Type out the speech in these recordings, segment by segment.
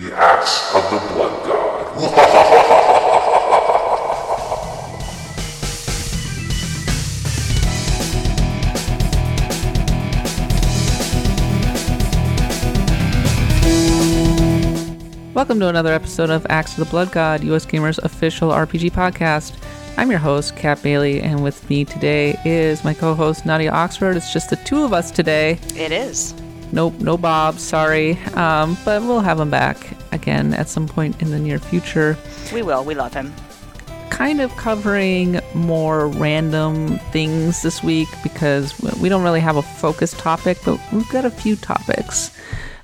The Axe of the Blood God. Welcome to another episode of Axe of the Blood God, US Gamers official RPG podcast. I'm your host, Kat Bailey, and with me today is my co-host Nadia Oxford. It's just the two of us today. It is. Nope, no Bob, sorry. Um, but we'll have him back again at some point in the near future. We will. We love him. Kind of covering more random things this week because we don't really have a focused topic, but we've got a few topics.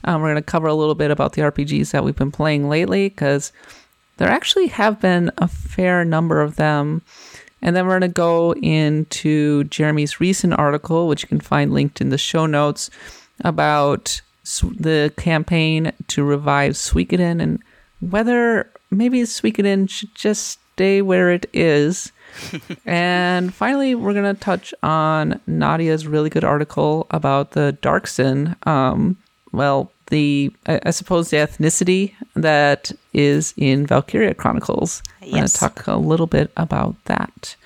Um, we're going to cover a little bit about the RPGs that we've been playing lately because there actually have been a fair number of them. And then we're going to go into Jeremy's recent article, which you can find linked in the show notes, about the campaign to revive Suikoden and whether maybe Suikoden should just stay where it is. and finally, we're going to touch on Nadia's really good article about the Darcsen. Um, well, the I, I suppose the ethnicity that is in Valkyria Chronicles. We're going to Yes. talk a little bit about that.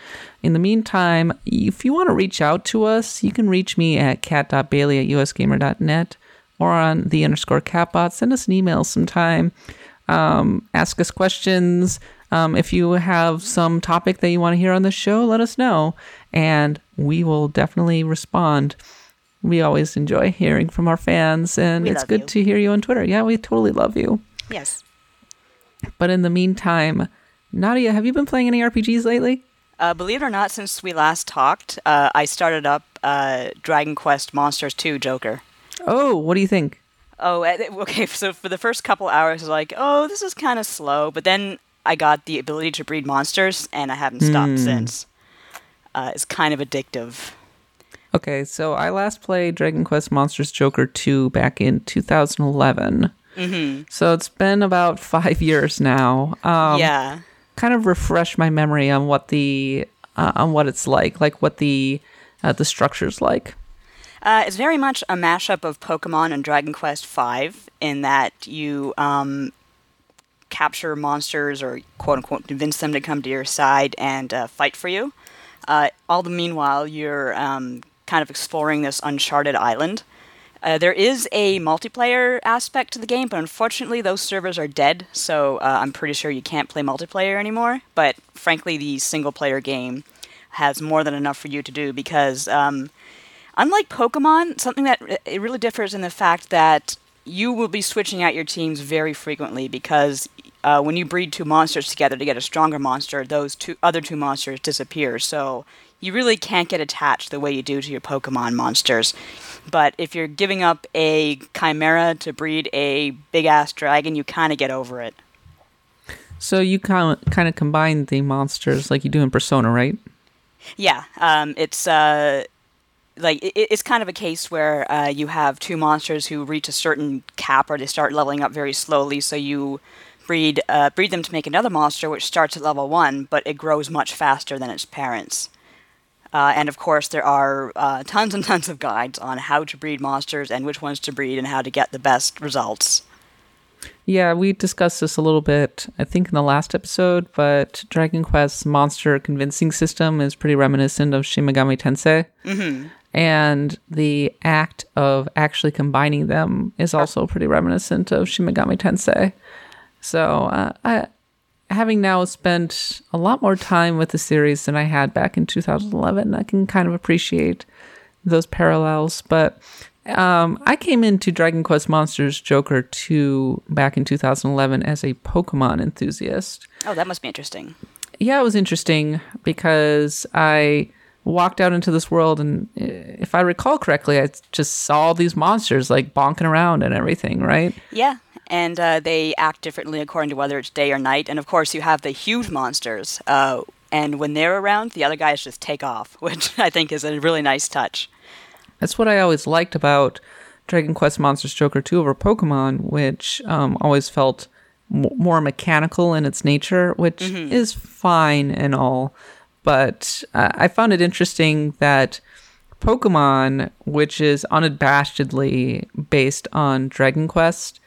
In the meantime, if you want to reach out to us, you can reach me at kat.bailey at usgamer.net or on the underscore katbot. Send us an email sometime. Um, ask us questions. Um, if you have some topic that you want to hear on the show, let us know, and we will definitely respond. We always enjoy hearing from our fans, and We it's good you. to hear you on Twitter. Yeah, we totally love you. Yes. But in the meantime, Nadia, have you been playing any RPGs lately? Uh, believe it or not, since we last talked, uh, I started up uh, Dragon Quest Monsters 2 Joker. Oh, what do you think? Oh, okay. So for the first couple hours, I was like, oh, this is kind of slow. But then I got the ability to breed monsters, and I haven't stopped since. Uh, it's kind of addictive. Okay, so I last played Dragon Quest Monsters Joker 2 back in 2011. Mm-hmm. So it's been about five years now. Um, yeah. Kind of refresh my memory on what the uh, on what it's like, like what the uh, the structure's like. Uh, it's very much a mashup of Pokemon and Dragon Quest V in that you um, capture monsters or quote unquote convince them to come to your side and uh, fight for you. Uh, all the meanwhile, you're um, kind of exploring this uncharted island. Uh, there is a multiplayer aspect to the game, but unfortunately, those servers are dead, so uh, I'm pretty sure you can't play multiplayer anymore. But frankly, the single player game has more than enough for you to do because um, unlike Pokemon, something that it really differs in the fact that you will be switching out your teams very frequently because uh, when you breed two monsters together to get a stronger monster, those two other two monsters disappear. So you really can't get attached the way you do to your Pokemon monsters. But if you're giving up a Chimera to breed a big ass dragon, you kind of get over it. So you kind of, kind of combine the monsters like you do in Persona, right? Yeah, um, it's uh, like it, it's kind of a case where uh, you have two monsters who reach a certain cap, or they start leveling up very slowly. So you breed uh, breed them to make another monster, which starts at level one, but it grows much faster than its parents. Uh, and of course, there are uh, tons and tons of guides on how to breed monsters and which ones to breed and how to get the best results. Yeah, we discussed this a little bit, I think, in the last episode, but Dragon Quest's monster convincing system is pretty reminiscent of Shin Megami Tensei. Mm-hmm. And the act of actually combining them is also pretty reminiscent of Shin Megami Tensei. So, uh, I, having now spent a lot more time with the series than I had back in 2011, I can kind of appreciate those parallels. But um, I came into Dragon Quest Monsters Joker 2 back in 2011 as a Pokemon enthusiast. Oh, that must be interesting. Yeah, it was interesting because I walked out into this world, and uh, if I recall correctly, I just saw these monsters like bonking around and everything, right? Yeah, and uh, they act differently according to whether it's day or night. And of course, you have the huge monsters, uh, and when they're around, the other guys just take off, which I think is a really nice touch. That's what I always liked about Dragon Quest Monsters Joker 2 over Pokemon, which um, always felt m- more mechanical in its nature, which is fine and all. But uh, I found it interesting that Pokemon, which is unabashedly based on Dragon Quest,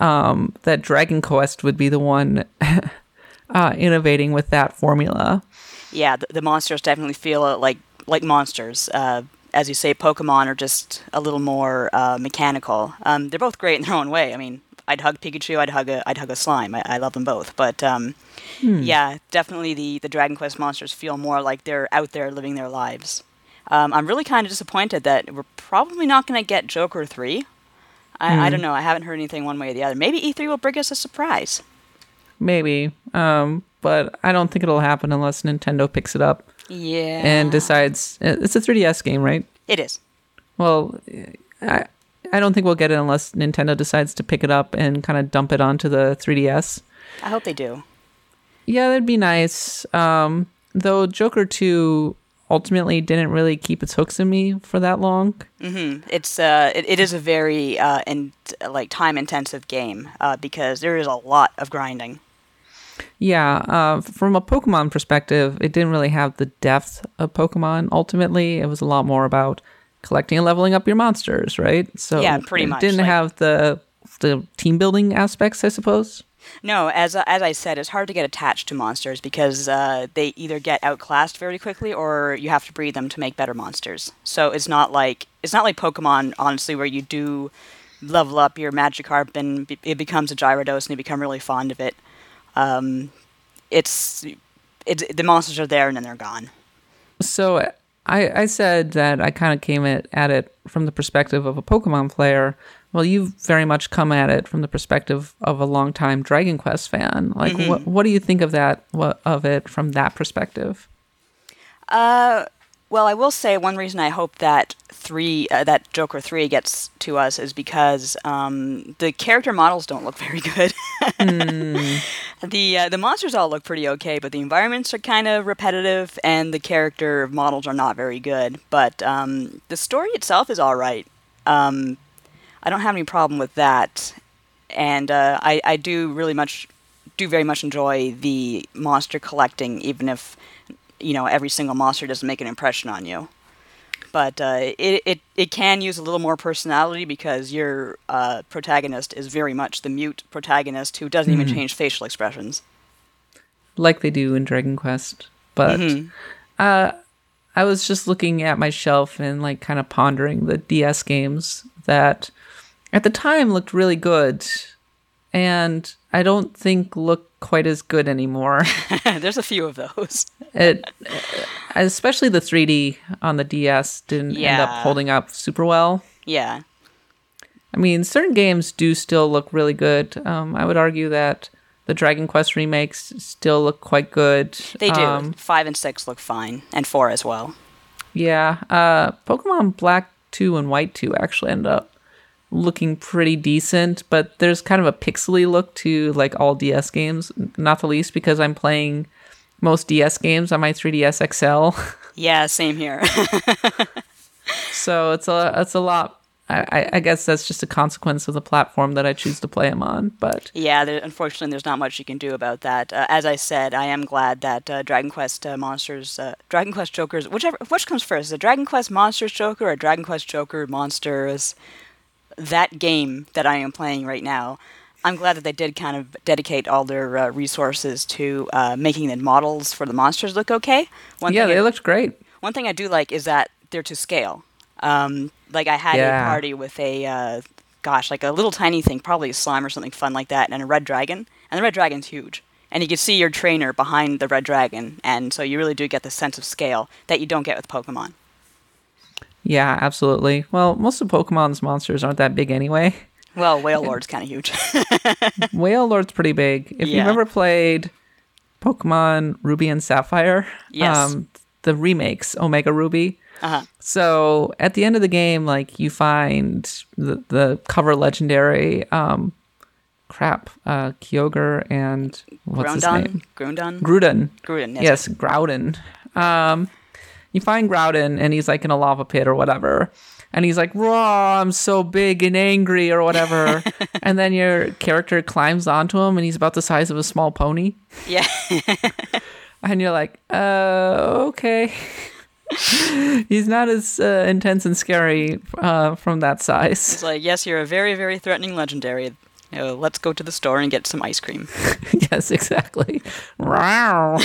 um, that Dragon Quest would be the one uh, innovating with that formula. Yeah, the, the monsters definitely feel uh, like like monsters. Uh, as you say, Pokemon are just a little more uh, mechanical. Um, they're both great in their own way. I mean, I'd hug Pikachu, I'd hug a, I'd hug a slime. I, I love them both. But um, yeah, definitely the the Dragon Quest monsters feel more like they're out there living their lives. Um, I'm really kind of disappointed that we're probably not going to get Joker three. I, I don't know. I haven't heard anything one way or the other. Maybe E3 will bring us a surprise. Maybe, um, but I don't think it'll happen unless Nintendo picks it up Yeah, and decides it's a 3DS game, right? it is. Well, I I don't think we'll get it unless Nintendo decides to pick it up and kind of dump it onto the 3DS. I hope they do. Yeah, that'd be nice. Um, though Joker 2 ultimately didn't really keep its hooks in me for that long. It's uh, it, it is a very uh, and like time intensive game uh, because there is a lot of grinding. Yeah, uh, from a Pokemon perspective, it didn't really have the depth of Pokemon. Ultimately, it was a lot more about collecting and leveling up your monsters, right? So Yeah, pretty it much, Didn't like- have the the team building aspects, I suppose. No, as as I said, it's hard to get attached to monsters because uh, they either get outclassed very quickly or you have to breed them to make better monsters. So it's not like it's not like Pokemon, honestly, where you do level up your Magikarp and it becomes a Gyarados and you become really fond of it. Um, it's it's the monsters are there and then they're gone. So I, I said that I kind of came at, at it from the perspective of a Pokemon player. Well, you've very much come at it from the perspective of a longtime Dragon Quest fan. Like, Mm-hmm. what what do you think of that? What of it from that perspective? Uh, well, I will say one reason I hope that three uh, that Joker three gets to us is because um, the character models don't look very good. The uh, the monsters all look pretty okay, but the environments are kind of repetitive, and the character models are not very good. But um, the story itself is all right. Um, I don't have any problem with that, and uh, I I do really much do very much enjoy the monster collecting, even if you know every single monster doesn't make an impression on you. But uh, it, it it can use a little more personality because your uh, protagonist is very much the mute protagonist who doesn't even change facial expressions. like they do in Dragon Quest. But Mm-hmm. uh, I was just looking at my shelf and like kind of pondering the DS games that at the time looked really good, and I don't think look quite as good anymore. There's a few of those. it, especially the 3D on the DS, didn't end up holding up super well. Yeah. I mean, certain games do still look really good. Um, I would argue that the Dragon Quest remakes still look quite good. They do. Um, Five and six look fine, and four as well. Yeah, uh, Pokemon Black 2 and White 2 actually end up looking pretty decent, but there's kind of a pixely look to like all DS games, not the least because I'm playing most DS games on my 3DS XL. Yeah, same here. so it's a it's a lot I, I- guess that's just a consequence of the platform that I choose to play them on. But yeah, there, unfortunately, there's not much you can do about that. Uh, as I said, I am glad that uh, Dragon Quest uh, Monsters, uh, Dragon Quest Jokers, whichever, which comes first, is it Dragon Quest Monsters Joker or Dragon Quest Joker Monsters? That game that I am playing right now, I'm glad that they did kind of dedicate all their uh, resources to uh, making the models for the monsters look okay. One yeah, they I- looked great. One thing I do like is that they're to scale. Um, like I had Yeah. a party with a, uh, gosh, like a little tiny thing, probably a slime or something fun like that, and a red dragon. And the red dragon's huge. And you can see your trainer behind the red dragon, and so you really do get the sense of scale that you don't get with Pokemon. Yeah, absolutely. Well, most of Pokemon's monsters aren't that big anyway. Well, Wailord's kind of huge. Wailord's pretty big. If you've ever played Pokemon Ruby and Sapphire, Yes. the remakes, Omega Ruby. uh-huh. So at the end of the game, like you find the, the cover legendary, um, crap, uh, Kyogre and what's his name? Groundon? Groundon? Gruden. Gruden, Yes, Groudon. Um, you find Groudon and he's like in a lava pit or whatever. And he's like, raw, I'm so big and angry or whatever. and then your character climbs onto him and he's about the size of a small pony. Yeah. And you're like, uh, okay. he's not as uh, intense and scary uh, from that size. It's like, yes, you're a very, very threatening legendary. You know, let's go to the store and get some ice cream. yes, exactly. Wow.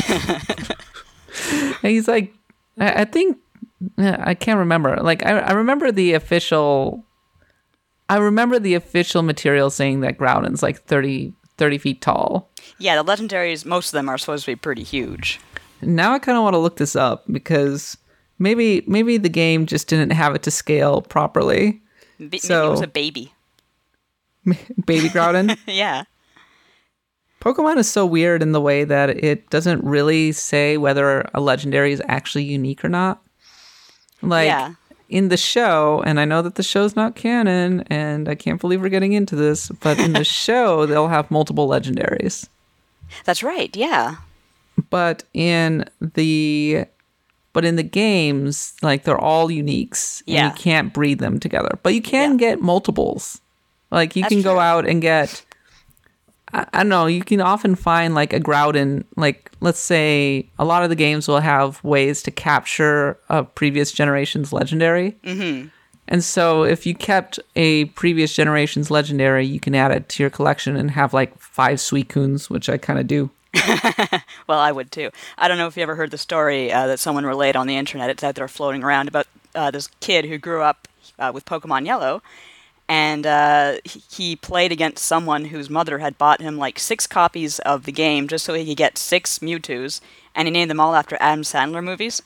And he's like, I, I think I can't remember. Like, I, I remember the official. I remember the official material saying that Groudon's like 30, 30 feet tall. Yeah, the legendaries, most of them are supposed to be pretty huge. Now I kind of want to look this up because maybe maybe the game just didn't have it to scale properly. Ba- Maybe So- it was a baby. Baby Groudon. yeah. Pokemon is so weird in the way that it doesn't really say whether a legendary is actually unique or not. Like Yeah. in the show, and I know that the show's not canon, and I can't believe we're getting into this, but in the show, they'll have multiple legendaries. That's right. Yeah. But in the but in the games, like they're all uniques, and Yeah. you can't breed them together. But you can Yeah. get multiples. Like you That's can go out and get. I, I don't know. You can often find like a Groudon. Like let's say a lot of the games will have ways to capture a previous generation's legendary. Mm-hmm. And so if you kept a previous generation's legendary, you can add it to your collection and have like five Suicunes, which I kind of do. Well, I would too. I don't know if you ever heard the story uh, that someone relayed on the internet. It's out there floating around about uh, this kid who grew up uh, with Pokemon Yellow, and uh, he- played against someone whose mother had bought him like six copies of the game just so he could get six Mewtwo's, and he named them all after Adam Sandler movies.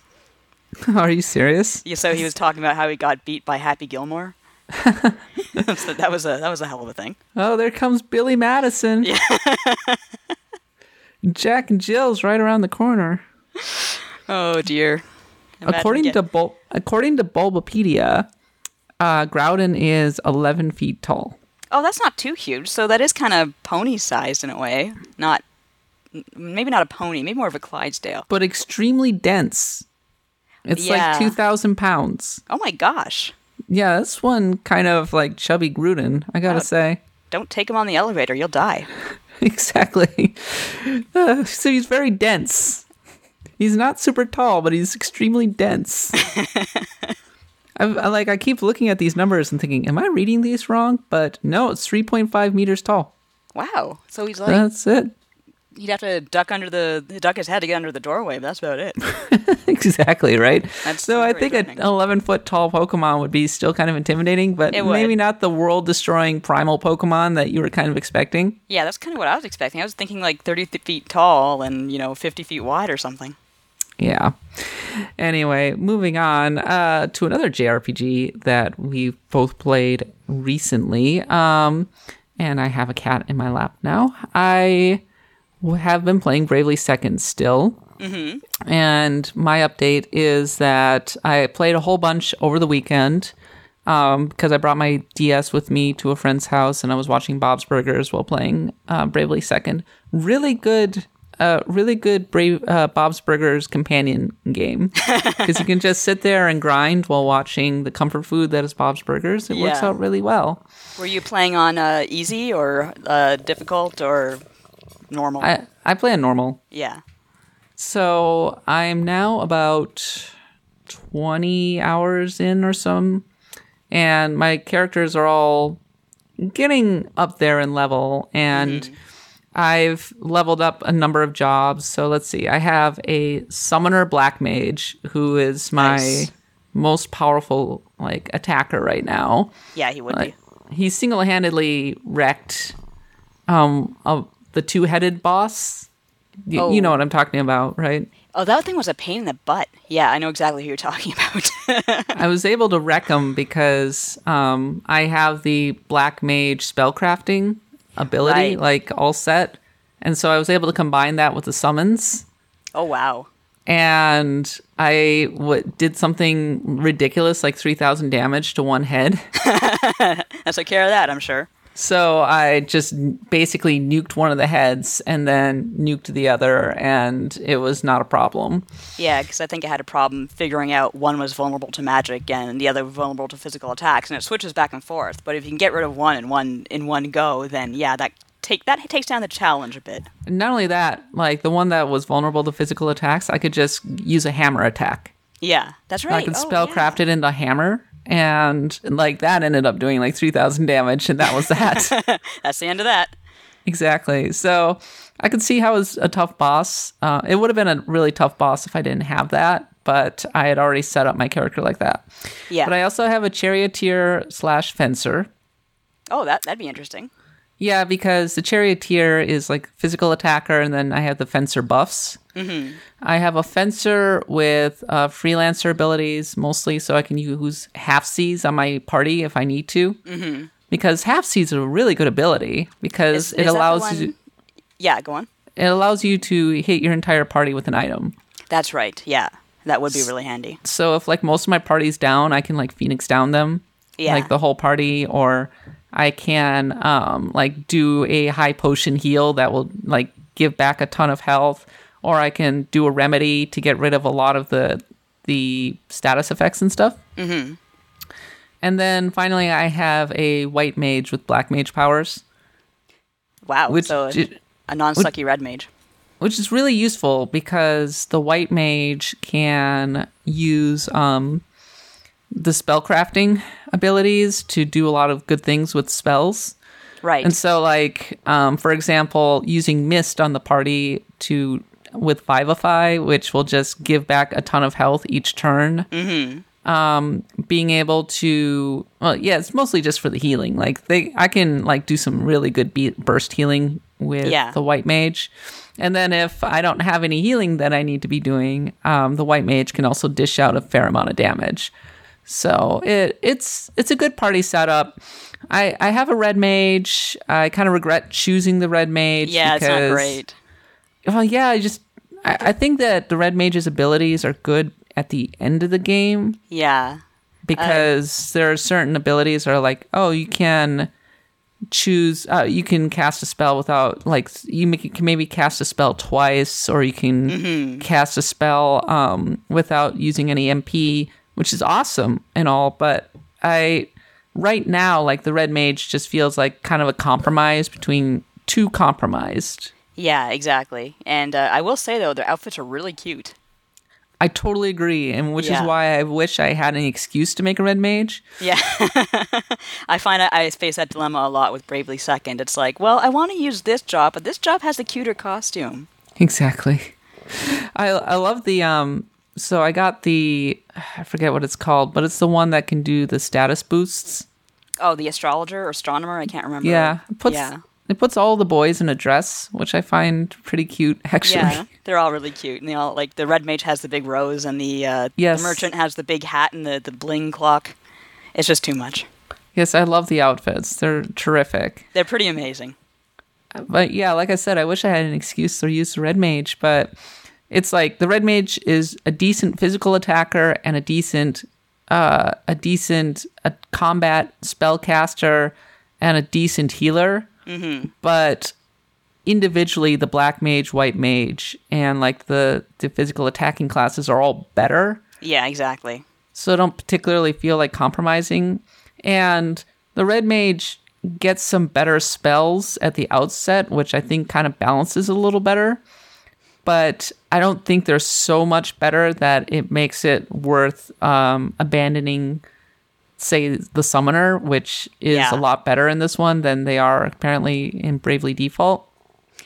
Are you serious? Yeah, so he was talking about how he got beat by Happy Gilmore. so that was a that was a hell of a thing. Oh, there comes Billy Madison. Yeah. Jack and Jill's right around the corner. Oh dear. Imagine according get- to Bul- according to Bulbapedia, uh, Groudon is 11 feet tall. Oh, that's not too huge. So that is kind of pony sized in a way. Not maybe not a pony, maybe more of a Clydesdale. but extremely dense. It's Yeah. like 2,000 pounds. Oh my gosh. Yeah, this one kind of like chubby Gruden, I gotta Uh, say. Don't take him on the elevator, you'll die. exactly. Uh, so he's very dense. He's not super tall, but he's extremely dense. I've, I like I keep looking at these numbers and thinking, am I reading these wrong? But no, it's 3.5 meters tall. Wow. So he's like That's it. he'd have to duck under the duck his head to get under the doorway, but that's about it. exactly right. That's so I think an 11 foot tall Pokemon would be still kind of intimidating, but maybe not the world destroying primal Pokemon that you were kind of expecting. Yeah, that's kind of what I was expecting. I was thinking like 30 feet tall and, you know, 50 feet wide or something. Yeah. Anyway, moving on uh, to another JRPG that we both played recently. Um, and I have a cat in my lap now. I have been playing Bravely Second still. Mm-hmm. And my update is that I played a whole bunch over the weekend um, because I brought my DS with me to a friend's house and I was watching Bob's Burgers while playing uh, Bravely Second. Really good, uh, really good Brave uh, Bob's Burgers companion game because you can just sit there and grind while watching the comfort food that is Bob's Burgers. It works out really well. Were you playing on uh, easy or uh, difficult or normal? I I play on normal. yeah. So I'm now about 20 hours in or some, and my characters are all getting up there in level, and I've leveled up a number of jobs. So let's see, I have a summoner black mage who is my Nice. most powerful like attacker right now. Yeah, he would Like, be. he single-handedly wrecked um the two-headed boss. Y- Oh. You know what I'm talking about, right? Oh, that thing was a pain in the butt. Yeah, I know exactly who you're talking about. I was able to wreck him because um, I have the black mage spellcrafting ability, Right. like all set, and so I was able to combine that with the summons. oh, wow. And I w- did something ridiculous, like three thousand damage to one head. That took care of that, I'm sure. So I just basically nuked one of the heads and then nuked the other, and it was not a problem. Yeah, because I think I had a problem figuring out one was vulnerable to magic and the other vulnerable to physical attacks, and it switches back and forth. But if you can get rid of one in one in one go, then yeah, that take that takes down the challenge a bit. And not only that, like the one that was vulnerable to physical attacks, I could just use a hammer attack. Yeah, that's right. I can Oh, spell yeah. it into hammer, and like that ended up doing like 3000 damage and that was that That's the end of that. exactly so i could see how it was a tough boss uh, it would have been a really tough boss if i didn't have that but i had already set up my character like that Yeah. but i also have a charioteer slash fencer oh, that that'd be interesting. Yeah because the charioteer is like physical attacker and then i have the fencer buffs Mm-hmm. i have a fencer with uh, freelancer abilities mostly so i can use half seas on my party if i need to mm-hmm. because half seas are a really good ability because Is- it is allows you Yeah, go on. it allows you to hit your entire party with an item That's right. Yeah, that would be really handy. so if like most of my party's down i can like phoenix down them Yeah. like the whole party or i can um like do a high potion heal that will like give back a ton of health or i can do a remedy to get rid of a lot of the the status effects and stuff mm-hmm. and then finally i have a white mage with black mage powers Wow. which so a non-sucky red mage. which is really useful because the white mage can use um, the spell crafting abilities to do a lot of good things with spells. Right. And so, like um, for example, using mist on the party to with Vivify, which will just give back a ton of health each turn. Mm-hmm. Um, being able to, well, yeah, it's mostly just for the healing. Like they, I can like do some really good beat burst healing with Yeah. the white mage. And then if I don't have any healing that I need to be doing, um, the white mage can also dish out a fair amount of damage. So it it's it's a good party setup. I I have a red mage. I kind of regret choosing the red mage. yeah, it's not great. Well, yeah, I just I, I think that the red mage's abilities are good at the end of the game Yeah. because there are certain abilities that are like, oh, you can choose, uh, you can cast a spell without like you make, can maybe cast a spell twice, or you can cast a spell um, without using any MP, which is awesome and all. But I right now like the red mage just feels like kind of a compromise between too compromised. Yeah, exactly. And uh, I will say though, their outfits are really cute. I totally agree, and which Yeah. is why I wish I had an excuse to make a red mage. Yeah. I find I, I face that dilemma a lot with Bravely Second. It's like, well, I want to use this job, but this job has a cuter costume. Exactly. I I love the um. So I got the I forget what it's called, but it's the one that can do the status boosts. Oh, the astrologer or astronomer? I can't remember. Yeah, it puts yeah. it puts all the boys in a dress, which I find pretty cute actually. Yeah, they're all really cute, and they all like the red mage has the big rose, and the uh, Yes. the merchant has the big hat and the the bling clock. It's just too much. Yes, I love the outfits. They're terrific. They're pretty amazing. But yeah, like I said, I wish I had an excuse to use the red mage, but it's like the red mage is a decent physical attacker and a decent uh a decent a combat spellcaster and a decent healer. Mm-hmm. But individually the black mage, white mage, and like the the physical attacking classes are all better Yeah, exactly. so I don't particularly feel like compromising. And the red mage gets some better spells at the outset, which I think kind of balances a little better. But I don't think they're so much better that it makes it worth um, abandoning, say, the summoner, which is Yeah. a lot better in this one than they are apparently in Bravely Default.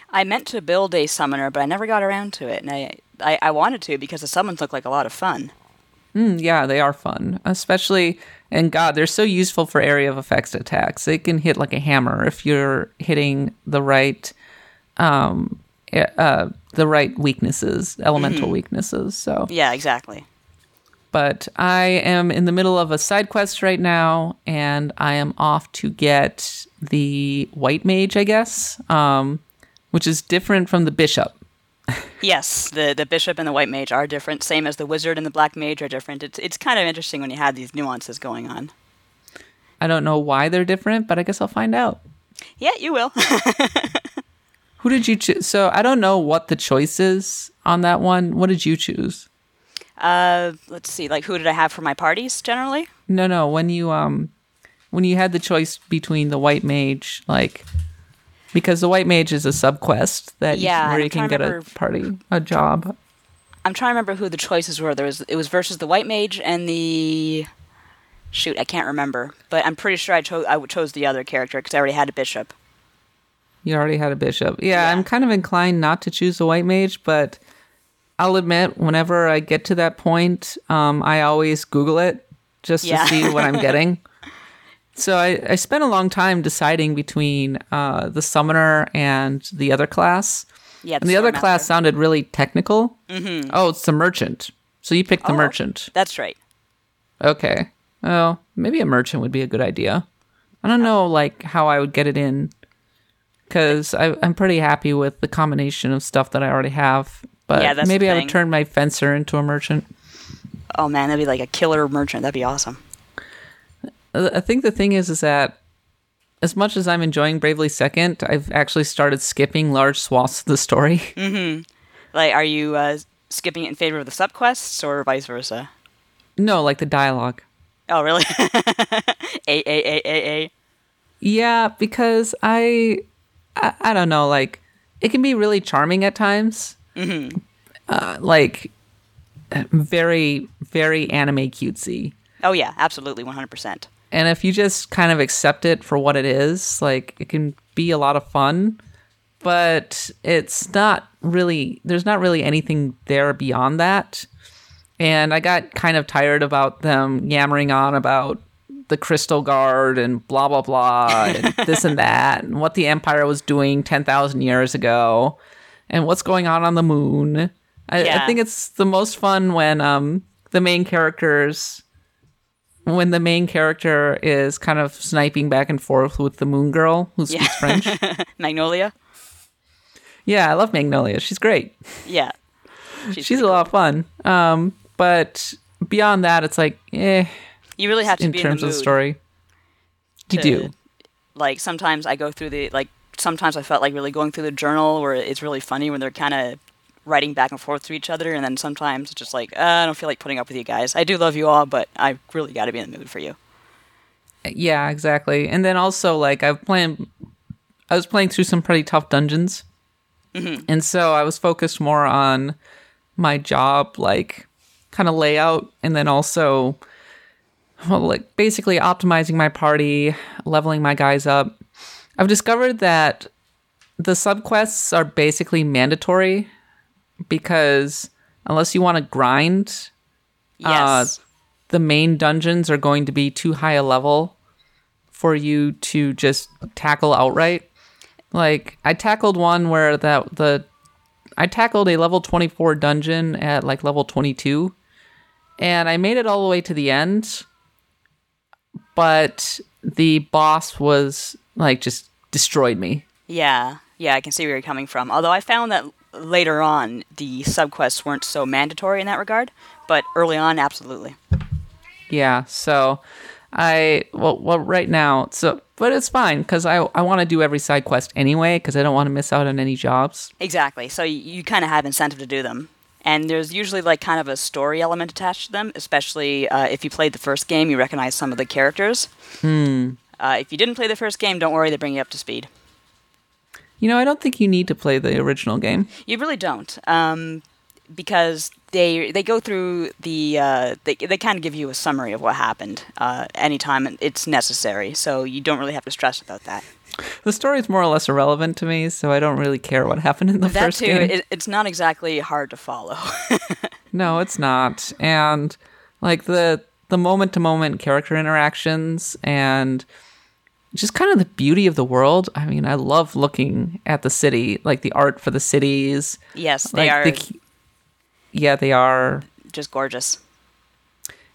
I meant to build a summoner, but I never got around to it, and I I, I wanted to because the summons look like a lot of fun. Mm, yeah, they are fun, especially and God, they're so useful for area of effects attacks. They can hit like a hammer if you're hitting the right, um, uh, the right weaknesses, elemental weaknesses. So, Yeah, exactly. but I am in the middle of a side quest right now, and I am off to get the white mage, I guess, um, which is different from the bishop. Yes, the the bishop and the white mage are different, same as the wizard and the black mage are different. It's it's kind of interesting when you have these nuances going on. I don't know why they're different, but I guess I'll find out. Yeah, you will. Who did you choose? So I don't know what the choice is on that one. What did you choose? uh, let's see. Like, who did I have for my parties generally? No, no. When you um, when you had the choice between the white mage, like because the white mage is a subquest that you- Yeah, where I'm you can get a party, a job. I'm trying to remember who the choices were. There was it was versus the white mage and the Shoot, I can't remember, but I'm pretty sure I chose I chose the other character because I already had a bishop. You already had a bishop. Yeah, Yeah. I'm kind of inclined not to choose a white mage, but I'll admit, whenever I get to that point, um, I always Google it just Yeah. to see what I'm getting. So I, I spent a long time deciding between uh, the summoner and the other class. Yeah, And the other Swordmaster. class sounded really technical. Mm-hmm. Oh, it's the merchant. So you picked the Oh. merchant. That's right. Okay. Oh, maybe a merchant would be a good idea. I don't know, like how I would get it in, because I'm pretty happy with the combination of stuff that I already have. But Yeah, maybe I would turn my fencer into a merchant. Oh man, that'd be like a killer merchant. That'd be awesome. Uh, I think the thing is, is that as much as I'm enjoying Bravely Second, I've actually started skipping large swaths of the story. Like, are you uh, skipping it in favor of the subquests or vice versa? no, like the dialogue. Oh, really? a a a a a. Yeah, because I, I, I don't know, like it can be really charming at times. Mm-hmm. Uh, like very, very anime cutesy. Oh yeah, absolutely, one hundred percent. And if you just kind of accept it for what it is, like it can be a lot of fun, but it's not really, there's not really anything there beyond that. And I got kind of tired about them yammering on about the Crystal Guard and blah, blah, blah, and this and that, and what the Empire was doing 10,000 years ago, and what's going on on the moon. I, I think it's the most fun when um, the main characters when the main character is kind of sniping back and forth with the moon girl who speaks French. Magnolia. Yeah, I love Magnolia. She's great. Yeah. She's a lot of fun. Um, but beyond that, it's like, eh, You really have to in be terms in of the the mood story. You to- do. Like sometimes I go through the like. Sometimes I felt like really going through the journal where it's really funny when they're kind of writing back and forth to each other, and then sometimes it's just like uh, I don't feel like putting up with you guys. I do love you all, but I really got to be in the mood for you. Yeah, exactly. And then also, like, I've playing, I was playing through some pretty tough dungeons, and so I was focused more on my job, like, kind of layout, and then also, well, like, basically optimizing my party, leveling my guys up. I've discovered that the subquests are basically mandatory because unless you want to grind, uh, Yes. the main dungeons are going to be too high a level for you to just tackle outright. Like I tackled one where that the I tackled a level 24 dungeon at like level 22 and I made it all the way to the end but the boss was like just destroyed me. Yeah, yeah, I can see where you're coming from. Although I found that later on the subquests weren't so mandatory in that regard, but early on, absolutely. Yeah, so I well, well right now so but it's fine cuz I I want to do every side quest anyway cuz I don't want to miss out on any jobs. Exactly. So you, you kind of have incentive to do them. And there's usually like kind of a story element attached to them, especially uh, if you played the first game, you recognize some of the characters. Hmm. Uh, if you didn't play the first game, don't worry, they bring you up to speed. You know, I don't think you need to play the original game. You really don't, um, because they they go through the uh, they they kind of give you a summary of what happened uh, anytime it's necessary. So you don't really have to stress about that. The story is more or less irrelevant to me, so I don't really care what happened in the that first too, game. it, it's not exactly hard to follow. no, it's not. And like the the moment to moment character interactions and just kind of the beauty of the world. I mean, I love looking at the city, like the art for the cities. yes, they like are the yeah, they are. just gorgeous.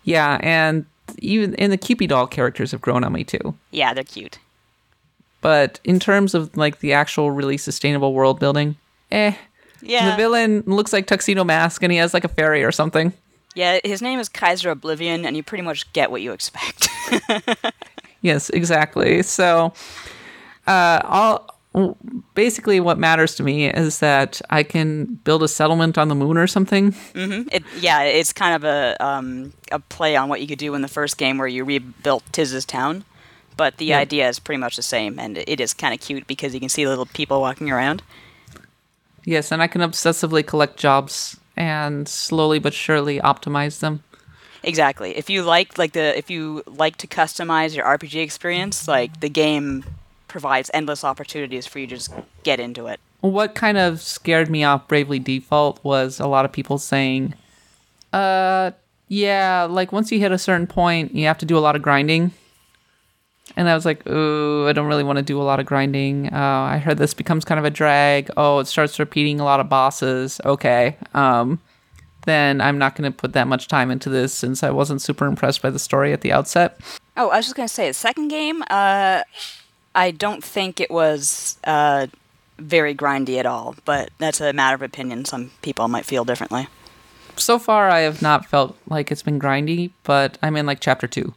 Yeah, and even and the Cupid doll characters have grown on me too. Yeah, they're cute. But in terms of like the actual really sustainable world building, eh. Yeah, The villain looks like Tuxedo Mask and he has like a fairy or something. Yeah, his name is Kaiser Oblivion, and you pretty much get what you expect. Yes, exactly. So, uh, all basically what matters to me is that I can build a settlement on the moon or something. it, yeah, it's kind of a um, a play on what you could do in the first game where you rebuilt Tiz's town, but the Yeah. idea is pretty much the same, and it is kind of cute because you can see little people walking around. Yes, and I can obsessively collect jobs and slowly but surely optimize them. Exactly. If you like like the if you like to customize your RPG experience, like the game provides endless opportunities for you to just get into it. What kind of scared me off Bravely Default was a lot of people saying, uh, yeah, like once you hit a certain point, you have to do a lot of grinding. And I was like, oh, I don't really want to do a lot of grinding. Uh, I heard this becomes kind of a drag. Oh, it starts repeating a lot of bosses. Okay. Um, then I'm not going to put that much time into this since I wasn't super impressed by the story at the outset. Oh, I was just gonna say the second game. Uh, I don't think it was uh, very grindy at all, but that's a matter of opinion. Some people might feel differently. So far, I have not felt like it's been grindy, but I'm in like chapter two.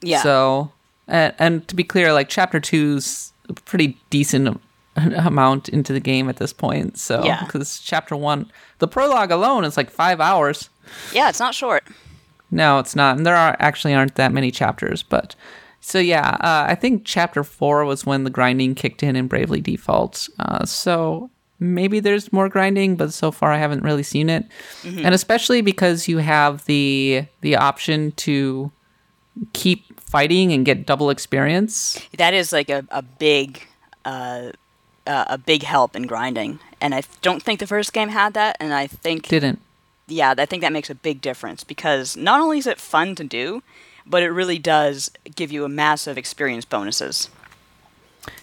Yeah. So, and, and to be clear, like chapter two's a pretty decent amount into the game at this point. So, Yeah. because chapter one, the prologue alone is like five hours. yeah, it's not short. No, it's not. And there are actually aren't that many chapters, but so yeah, uh, I think chapter four was when the grinding kicked in in Bravely Default. Uh, so maybe there's more grinding, but so far I haven't really seen it. And especially because you have the the option to keep fighting and get double experience. That is like a, a big uh, uh, a big help in grinding, and I don't think the first game had that. And I think Didn't. yeah, I think that makes a big difference because not only is it fun to do, but it really does give you a massive experience bonuses.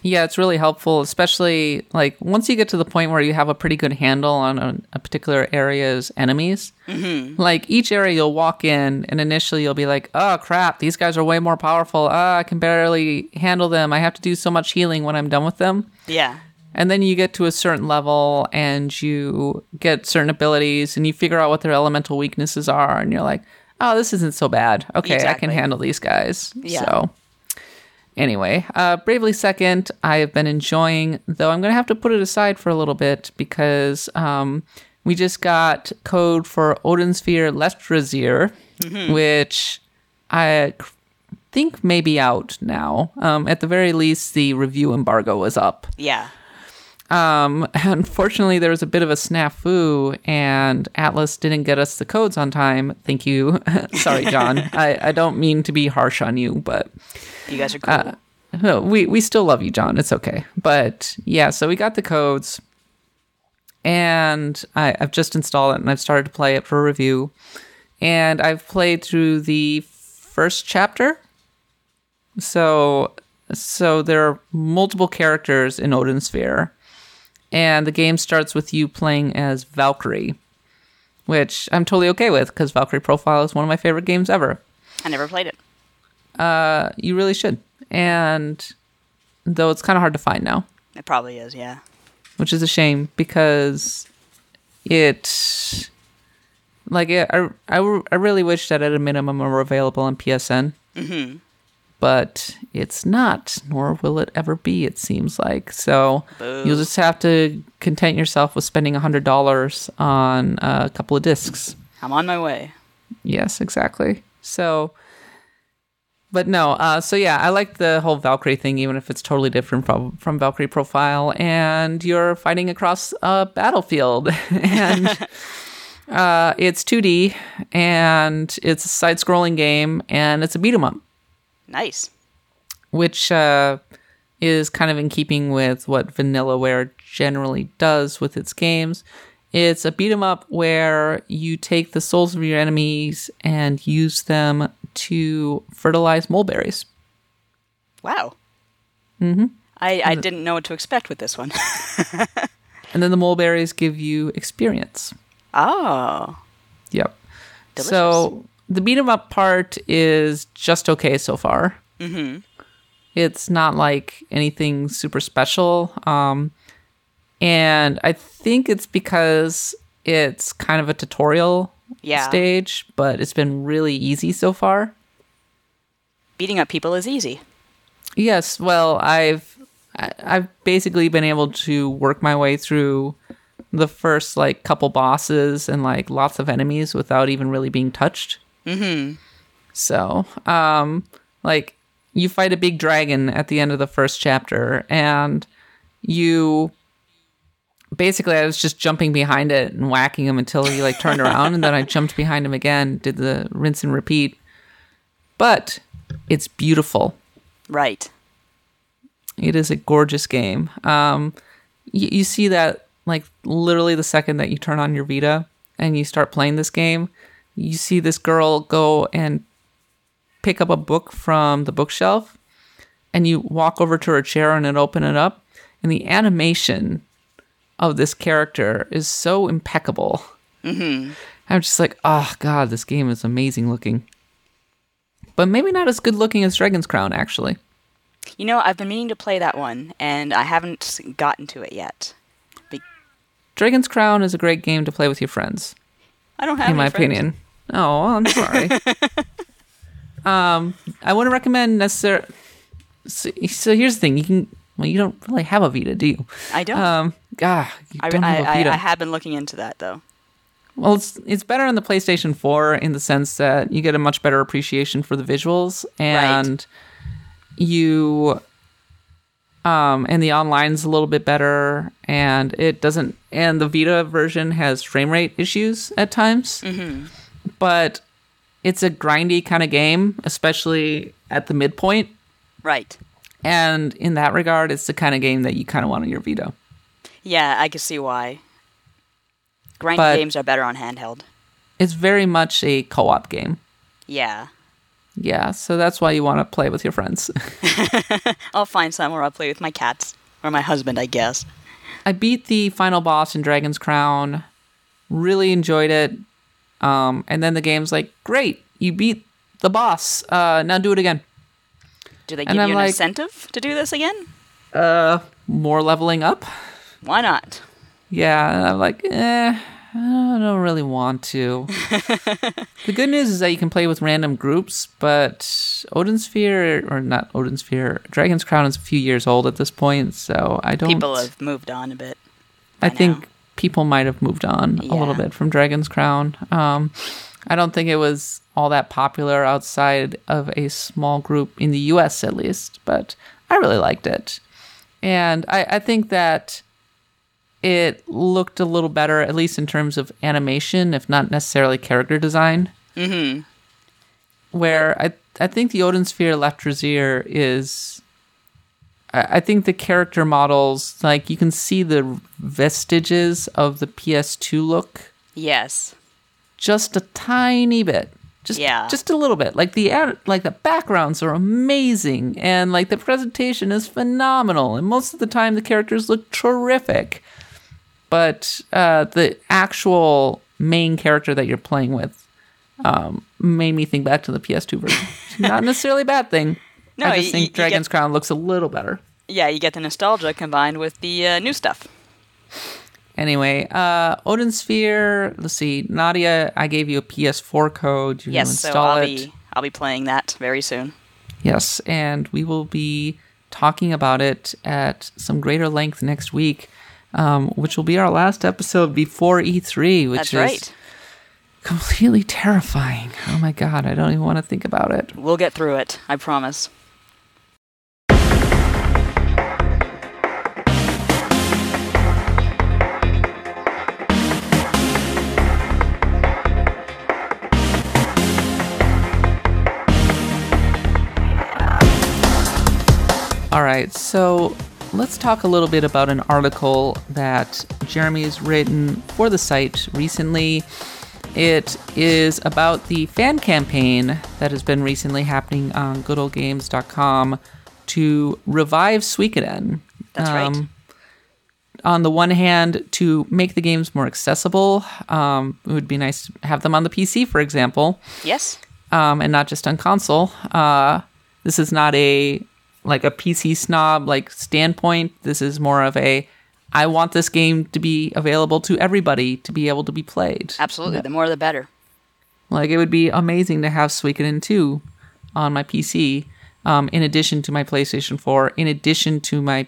Yeah, it's really helpful, especially like once you get to the point where you have a pretty good handle on a, a particular area's enemies. Mm-hmm. Like each area you'll walk in, and initially you'll be like, "Oh crap, these guys are way more powerful. Ah, I can barely handle them. I have to do so much healing when I'm done with them." Yeah, And then you get to a certain level, and you get certain abilities, and you figure out what their elemental weaknesses are, and you're like, "Oh, this isn't so bad. Okay, I can handle these guys." Yeah. So. Anyway, uh, Bravely Second, I have been enjoying, though I'm going to have to put it aside for a little bit because um, we just got code for Odin Sphere Leifthrasir, which I think may be out now. Um, at the very least, the review embargo was up. yeah. Um, unfortunately, there was a bit of a snafu, and Atlus didn't get us the codes on time. Thank you. Sorry, John. I, I don't mean to be harsh on you, but You guys are cool. no, we we still love you, John. It's okay. But yeah, so we got the codes, and I, I've just installed it, and I've started to play it for review, and I've played through the first chapter. So so there are multiple characters in Odin Sphere, and the game starts with you playing as Valkyrie, which I'm totally okay with because Valkyrie Profile is one of my favorite games ever I never played it. uh, you really should. And though it's kind of hard to find now, It probably is. Yeah. which is a shame because it, like, it, I, I, I really wish that at a minimum it were available on PSN. Mm-hmm. But it's not, nor will it ever be, it seems like. So you'll just have to content yourself with spending $100 on a couple of discs. I'm on my way. Yes, exactly. So, but no. Uh, so yeah, I like the whole Valkyrie thing, even if it's totally different from from Valkyrie profile, and you're fighting across a battlefield, and uh, it's 2D, and it's a side-scrolling game, and it's a beat 'em up, Nice. which uh, is kind of in keeping with what Vanillaware generally does with its games. It's a beat 'em up where you take the souls of your enemies and use them to fertilize mulberries. Wow. Mm-hmm. I, I didn't know what to expect with this one. And then the mulberries give you experience. oh. Yep. So the beat 'em up part is just okay so far. Mm-hmm. It's not like anything super special. Um, and I think it's because it's kind of a tutorial Yeah. stage, but it's been really easy so far. Beating up people is easy. Yes, well, I've I've basically been able to work my way through the first like couple bosses and like lots of enemies without even really being touched. Mm-hmm. So, um, like you fight a big dragon at the end of the first chapter, and you basically I was just jumping behind it and whacking him until he like turned around and then I jumped behind him again, did the rinse and repeat. But it's beautiful. Right. It is a gorgeous game. Um, you, you see that like literally the second that you turn on your Vita and you start playing this game, you see this girl go and pick up a book from the bookshelf and you walk over to her chair and open it up and the animation of this character is so impeccable. Mm-hmm. I'm just like, oh god, this game is amazing looking. But maybe not as good looking as Dragon's Crown, actually. You know, I've been meaning to play that one, and I haven't gotten to it yet. Be- Dragon's Crown is a great game to play with your friends, I don't have in my friends. opinion. Oh, I'm sorry. um, I wouldn't recommend necessarily. So, so here's the thing: you can. Well, you don't really have a Vita, do you? I don't. Um, you I, don't I, have I. I have been looking into that though. Well, it's it's better on the PlayStation 4 in the sense that you get a much better appreciation for the visuals and you um and the online's a little bit better and it doesn't and the Vita version has frame rate issues at times. Mm-hmm. But it's a grindy kind of game, especially at the midpoint. Right. And in that regard, it's the kind of game that you kind of want on your Vita. Yeah, I can see why. Grind But- games are better on handheld. It's very much a co-op game. Yeah. Yeah, so that's why you want to play with your friends. I'll find some where I'll play with my cats. Or my husband, I guess. I beat the final boss in Dragon's Crown. Really enjoyed it. Um, and then the game's like, great, you beat the boss. Uh, now do it again. Do they give you an like- incentive to do this again? Uh, more leveling up. Why not? Yeah, and I'm like, eh, I don't really want to. the good news is that you can play with random groups, but Odin Sphere, or not Odin Sphere, Dragon's Crown is a few years old at this point, so I don't. People have moved on a bit. I think. People might have moved on a little bit from Dragon's Crown. Um, I don't think it was all that popular outside of a small group in the US, at least, but I really liked it. And I, I think that it looked a little better, at least in terms of animation, if not necessarily character design. Mm-hmm. Where I, I think the Odin Sphere Leifthrasir I think the character models, like you can see the vestiges of the PS2 look Yes. just a tiny bit. Just, Yeah. just a little bit. Like the ad- like the backgrounds are amazing, and like the presentation is phenomenal, and most of the time the characters look terrific. But uh, the actual main character that you're playing with um, made me think back to the PS2 version. Not necessarily a bad thing. No, I just think you get- Dragon's Crown looks a little better. Yeah, you get the nostalgia combined with the uh, new stuff. Anyway, uh, Odin Sphere. Let's see, Nadia. I gave you a PS4 code. You Yes, can so I'll it. be I'll be playing that very soon. Yes, and we will be talking about it at some greater length next week, um, which will be our last episode before E3, which That's is right. completely terrifying. Oh my god, I don't even want to think about it. We'll get through it. I promise. All right, so let's talk a little bit about an article that Jeremy has written for the site recently. It is about the fan campaign that has been recently happening on goodoldgames.com to revive Suikoden. That's right. On the one hand, to make the games more accessible, um, it would be nice to have them on the PC, for example Yes. um, and not just on console. Uh, this is not a like a PC snob like standpoint. This is more of a I want this game to be available to everybody to be able to be played. Absolutely. The more the better. Like it would be amazing to have Suikoden 2 on my PC, um, in addition to my PlayStation 4, in addition to my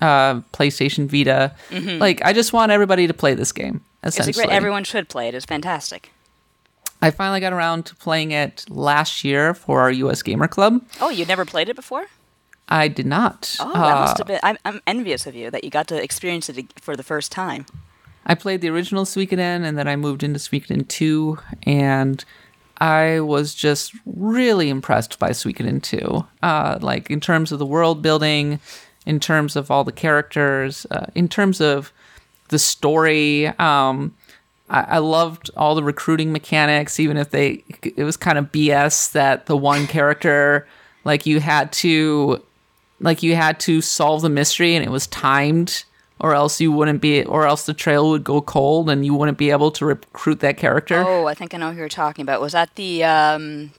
uh, PlayStation Vita. Like I just want everybody to play this game. It's Essentially, a great everyone should play it. It's fantastic. I finally got around to playing it last year for our US Gamer Club. Oh, you never played it before? I did not. Oh, that Uh, must have been. I'm, I'm envious of you that you got to experience it for the first time. I played the original Suikoden and then I moved into Suikoden 2 and I was just really impressed by Suikoden 2. Uh, like in terms of the world building, in terms of all the characters, uh, in terms of the story. Um, I, I loved all the recruiting mechanics, even if they it was kind of BS that the one character like you had to like you had to solve the mystery and it was timed or else you wouldn't be or else the trail would go cold and you wouldn't be able to recruit that character Oh, I think I know who you're talking about. Was that the um,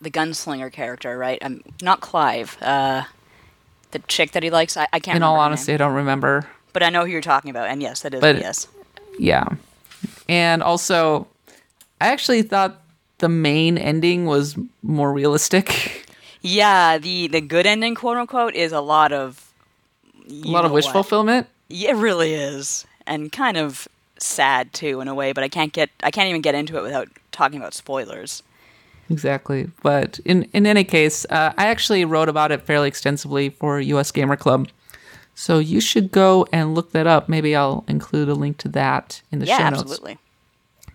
the gunslinger character, right? Um, not Clive. Uh, the chick that he likes. I, I can't. in all honesty i don't remember but I know who you're talking about, and yes, that is But- yes. yeah and also i actually thought the main ending was more realistic Yeah, the the good ending, quote unquote, is a lot of a lot of wish fulfillment Yeah, it really is, and kind of sad too in a way. But I can't get I can't even get into it without talking about spoilers. Exactly. But in, in any case, uh, I actually wrote about it fairly extensively for US Gamer Club. So you should go and look that up. Maybe I'll include a link to that in the yeah, show notes. absolutely.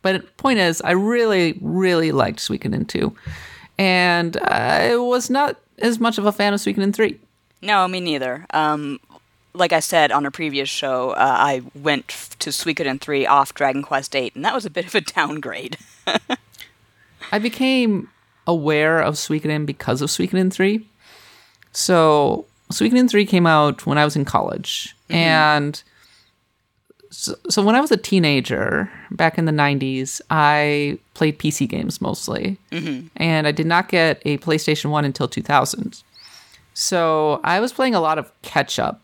But point is, I really, really liked Suikoden 2. And I was not as much of a fan of Suikoden 3. No, me neither. Um, like I said on a previous show, uh, I went f- to Suikoden 3 off Dragon Quest 8, and that was a bit of a downgrade. I became aware of Suikoden because of Suikoden 3. So, Suikoden 3 came out when I was in college. And so, so, when I was a teenager, back in the 90s, I played PC games mostly. Mm-hmm. And I did not get a PlayStation 1 until 2000. So, I was playing a lot of catch up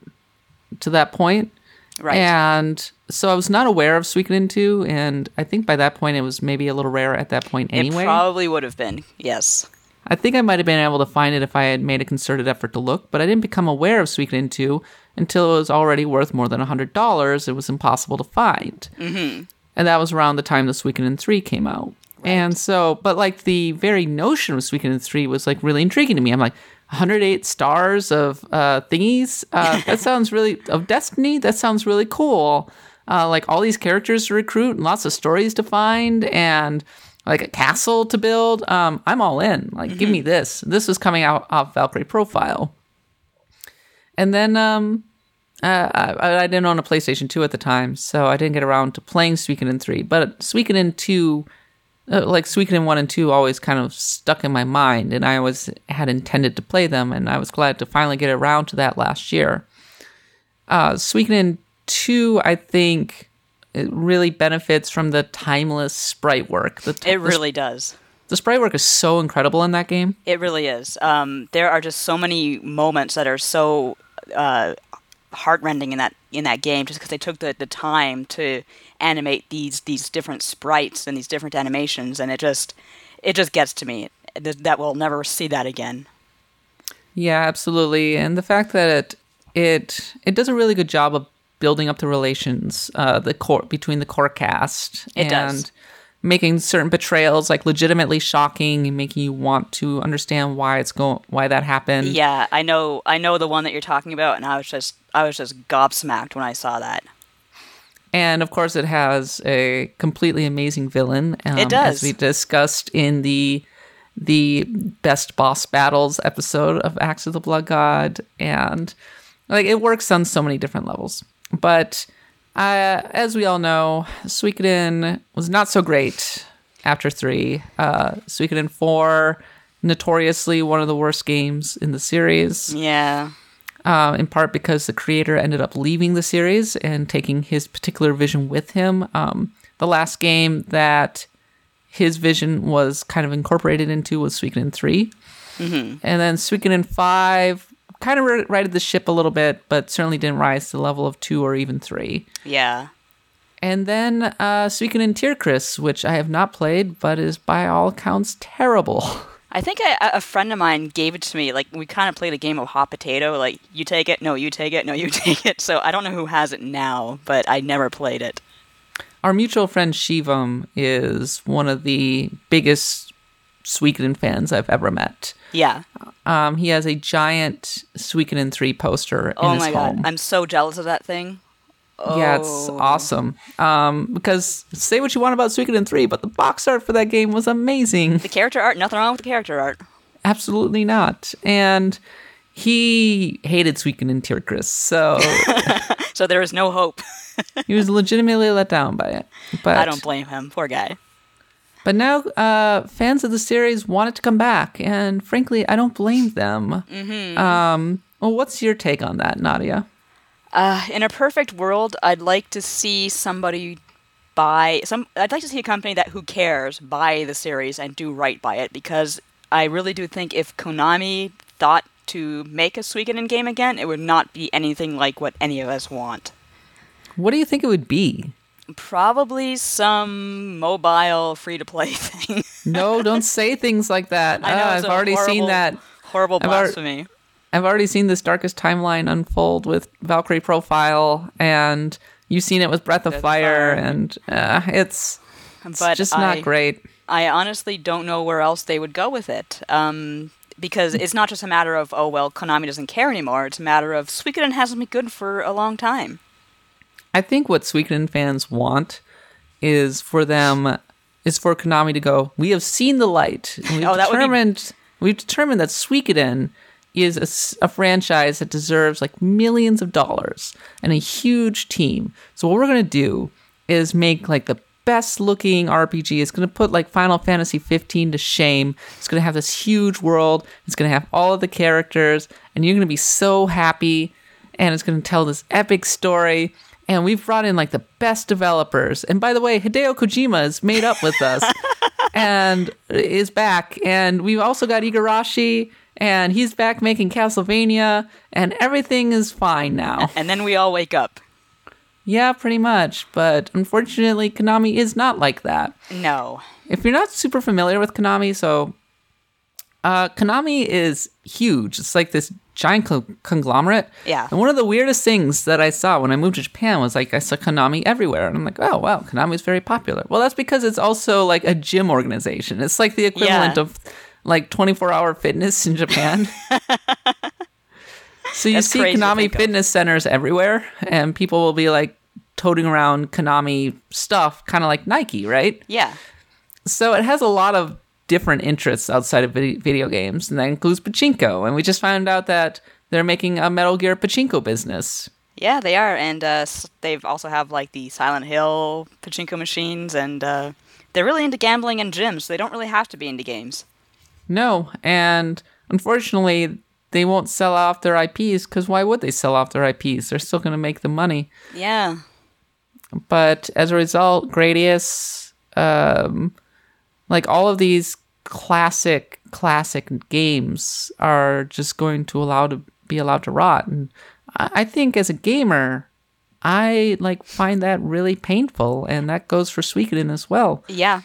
to that point. right. And so I was not aware of Suikoden 2, and I think by that point it was maybe a little rare at that point anyway. It probably would have been, yes. I think I might have been able to find it if I had made a concerted effort to look, but I didn't become aware of Suikoden 2 until it was already worth more than $100. It was impossible to find. Mm-hmm. And that was around the time the Suikoden 3 came out. And so, but like the very notion of Suikoden 3 was like really intriguing to me. I'm like, 108 stars of uh, thingies? Uh, that sounds really, of Destiny? That sounds really cool. Uh, like all these characters to recruit and lots of stories to find and like a castle to build. Um, I'm all in. Like, give me this. This was coming out off Valkyrie Profile. And then um, uh, I, I didn't own a PlayStation 2 at the time, so I didn't get around to playing Suikoden 3. But Suikoden 2, uh, like Suikoden 1 and 2, always kind of stuck in my mind, and I always had intended to play them, and I was glad to finally get around to that last year. Uh, Suikoden 2, I think, it really benefits from the timeless sprite work. The, It the- really does. the sprite work is so incredible in that game. It really is. Um, there are just so many moments that are so uh, heartrending in that in that game, just because they took the, the time to animate these these different sprites and these different animations, and it just it just gets to me. Th- That we'll never see that again. Yeah, absolutely. And the fact that it it it does a really good job of building up the relations uh the core between the core cast It and does. Making certain betrayals like legitimately shocking and making you want to understand why it's going why that happened. Yeah, I know. I know the one that you're talking about, and I was just I was just gobsmacked when I saw that. And of course, it has a completely amazing villain. Um, It does. as we discussed in the the best boss battles episode of Acts of the Blood God, and like it works on so many different levels. But uh, as we all know, Suikoden was not so great after three. Uh, Suikoden four, notoriously one of the worst games in the series Yeah, uh, in part because the creator ended up leaving the series and taking his particular vision with him. Um, the last game that his vision was kind of incorporated into was Suikoden 3. And then Suikoden 5 kind of righted the ship a little bit, but certainly didn't rise to the level of 2 or even 3. yeah. And then uh, Suikoden Tierkris, which I have not played, but is by all accounts terrible. I think a, a friend of mine gave it to me. Like we kind of played a game of hot potato. Like you take it, no, you take it, no, you take it. So I don't know who has it now, but I never played it. Our mutual friend Shivam is one of the biggest Suikoden fans I've ever met. Yeah. Um, he has a giant Suikoden 3 poster in Oh his my home. god, I'm so jealous of that thing. Yeah, it's Oh. awesome. Um, because say what you want about Suikoden 3, but the box art for that game was amazing. The character art, nothing wrong with the character art. Absolutely not. And he hated Suikoden Tierkris, so So there is no hope. he was legitimately let down by it. But I don't blame him. Poor guy. But now uh, fans of the series want it to come back, and frankly, I don't blame them. Mm-hmm. Um, well, what's your take on that, Nadia? Uh, in a perfect world, I'd like to see somebody buy some. I'd like to see a company that who cares buy the series and do right by it because I really do think if Konami thought to make a Suikoden game again, it would not be anything like what any of us want. What do you think it would be? Probably some mobile free to play thing. No, don't say things like that. I know Ah, I've already seen that. Horrible I've blasphemy. I've already seen this darkest timeline unfold with Valkyrie Profile, and you've seen it with Breath of Fire, Fire. and uh, it's, it's But just I- not great. I honestly don't know where else they would go with it. Um, because it's not just a matter of, oh, well, Konami doesn't care anymore. It's a matter of Suikoden hasn't been good for a long time. I think what Suikoden fans want is for them is for Konami to go. We have seen the light. We've Oh, that would be- determined we've determined that Suikoden is a franchise that deserves like millions of dollars and a huge team. So what we're gonna do is make like the best looking RPG. It's gonna put like Final Fantasy 15 to shame. It's gonna have this huge world. It's gonna have all of the characters, and you're gonna be so happy. And it's gonna tell this epic story. And we've brought in like the best developers. And by the way, Hideo Kojima is made up with us and is back. And we've also got Igarashi, and he's back making Castlevania, and everything is fine now. And then we all wake up. Yeah, pretty much. But unfortunately, Konami is not like that. No. If you're not super familiar with Konami, so uh, Konami is huge. It's like this giant co- conglomerate. Yeah. And one of the weirdest things that I saw when I moved to Japan was like I saw Konami everywhere, and I'm like, oh wow, Konami is very popular. Well, that's because it's also like a gym organization. It's like the equivalent Yeah. of like 24 hour fitness in Japan. so you That's see Konami of. fitness centers everywhere, and people will be like toting around Konami stuff, kind of like Nike, right? Yeah. So it has a lot of different interests outside of video games, and that includes pachinko. And we just found out that they're making a Metal Gear pachinko business. Yeah, they are. And uh, they've also have like the Silent Hill pachinko machines. And uh, they're really into gambling and gyms. So they don't really have to be into games. No, and unfortunately, they won't sell off their IPs because why would they sell off their IPs? They're still going to make the money. Yeah. But as a result, Gradius, um, like all of these classic, classic games are just going to allow to be allowed to rot. And I, think as a gamer, I like find that really painful, and that goes for Suikoden as well. Yeah,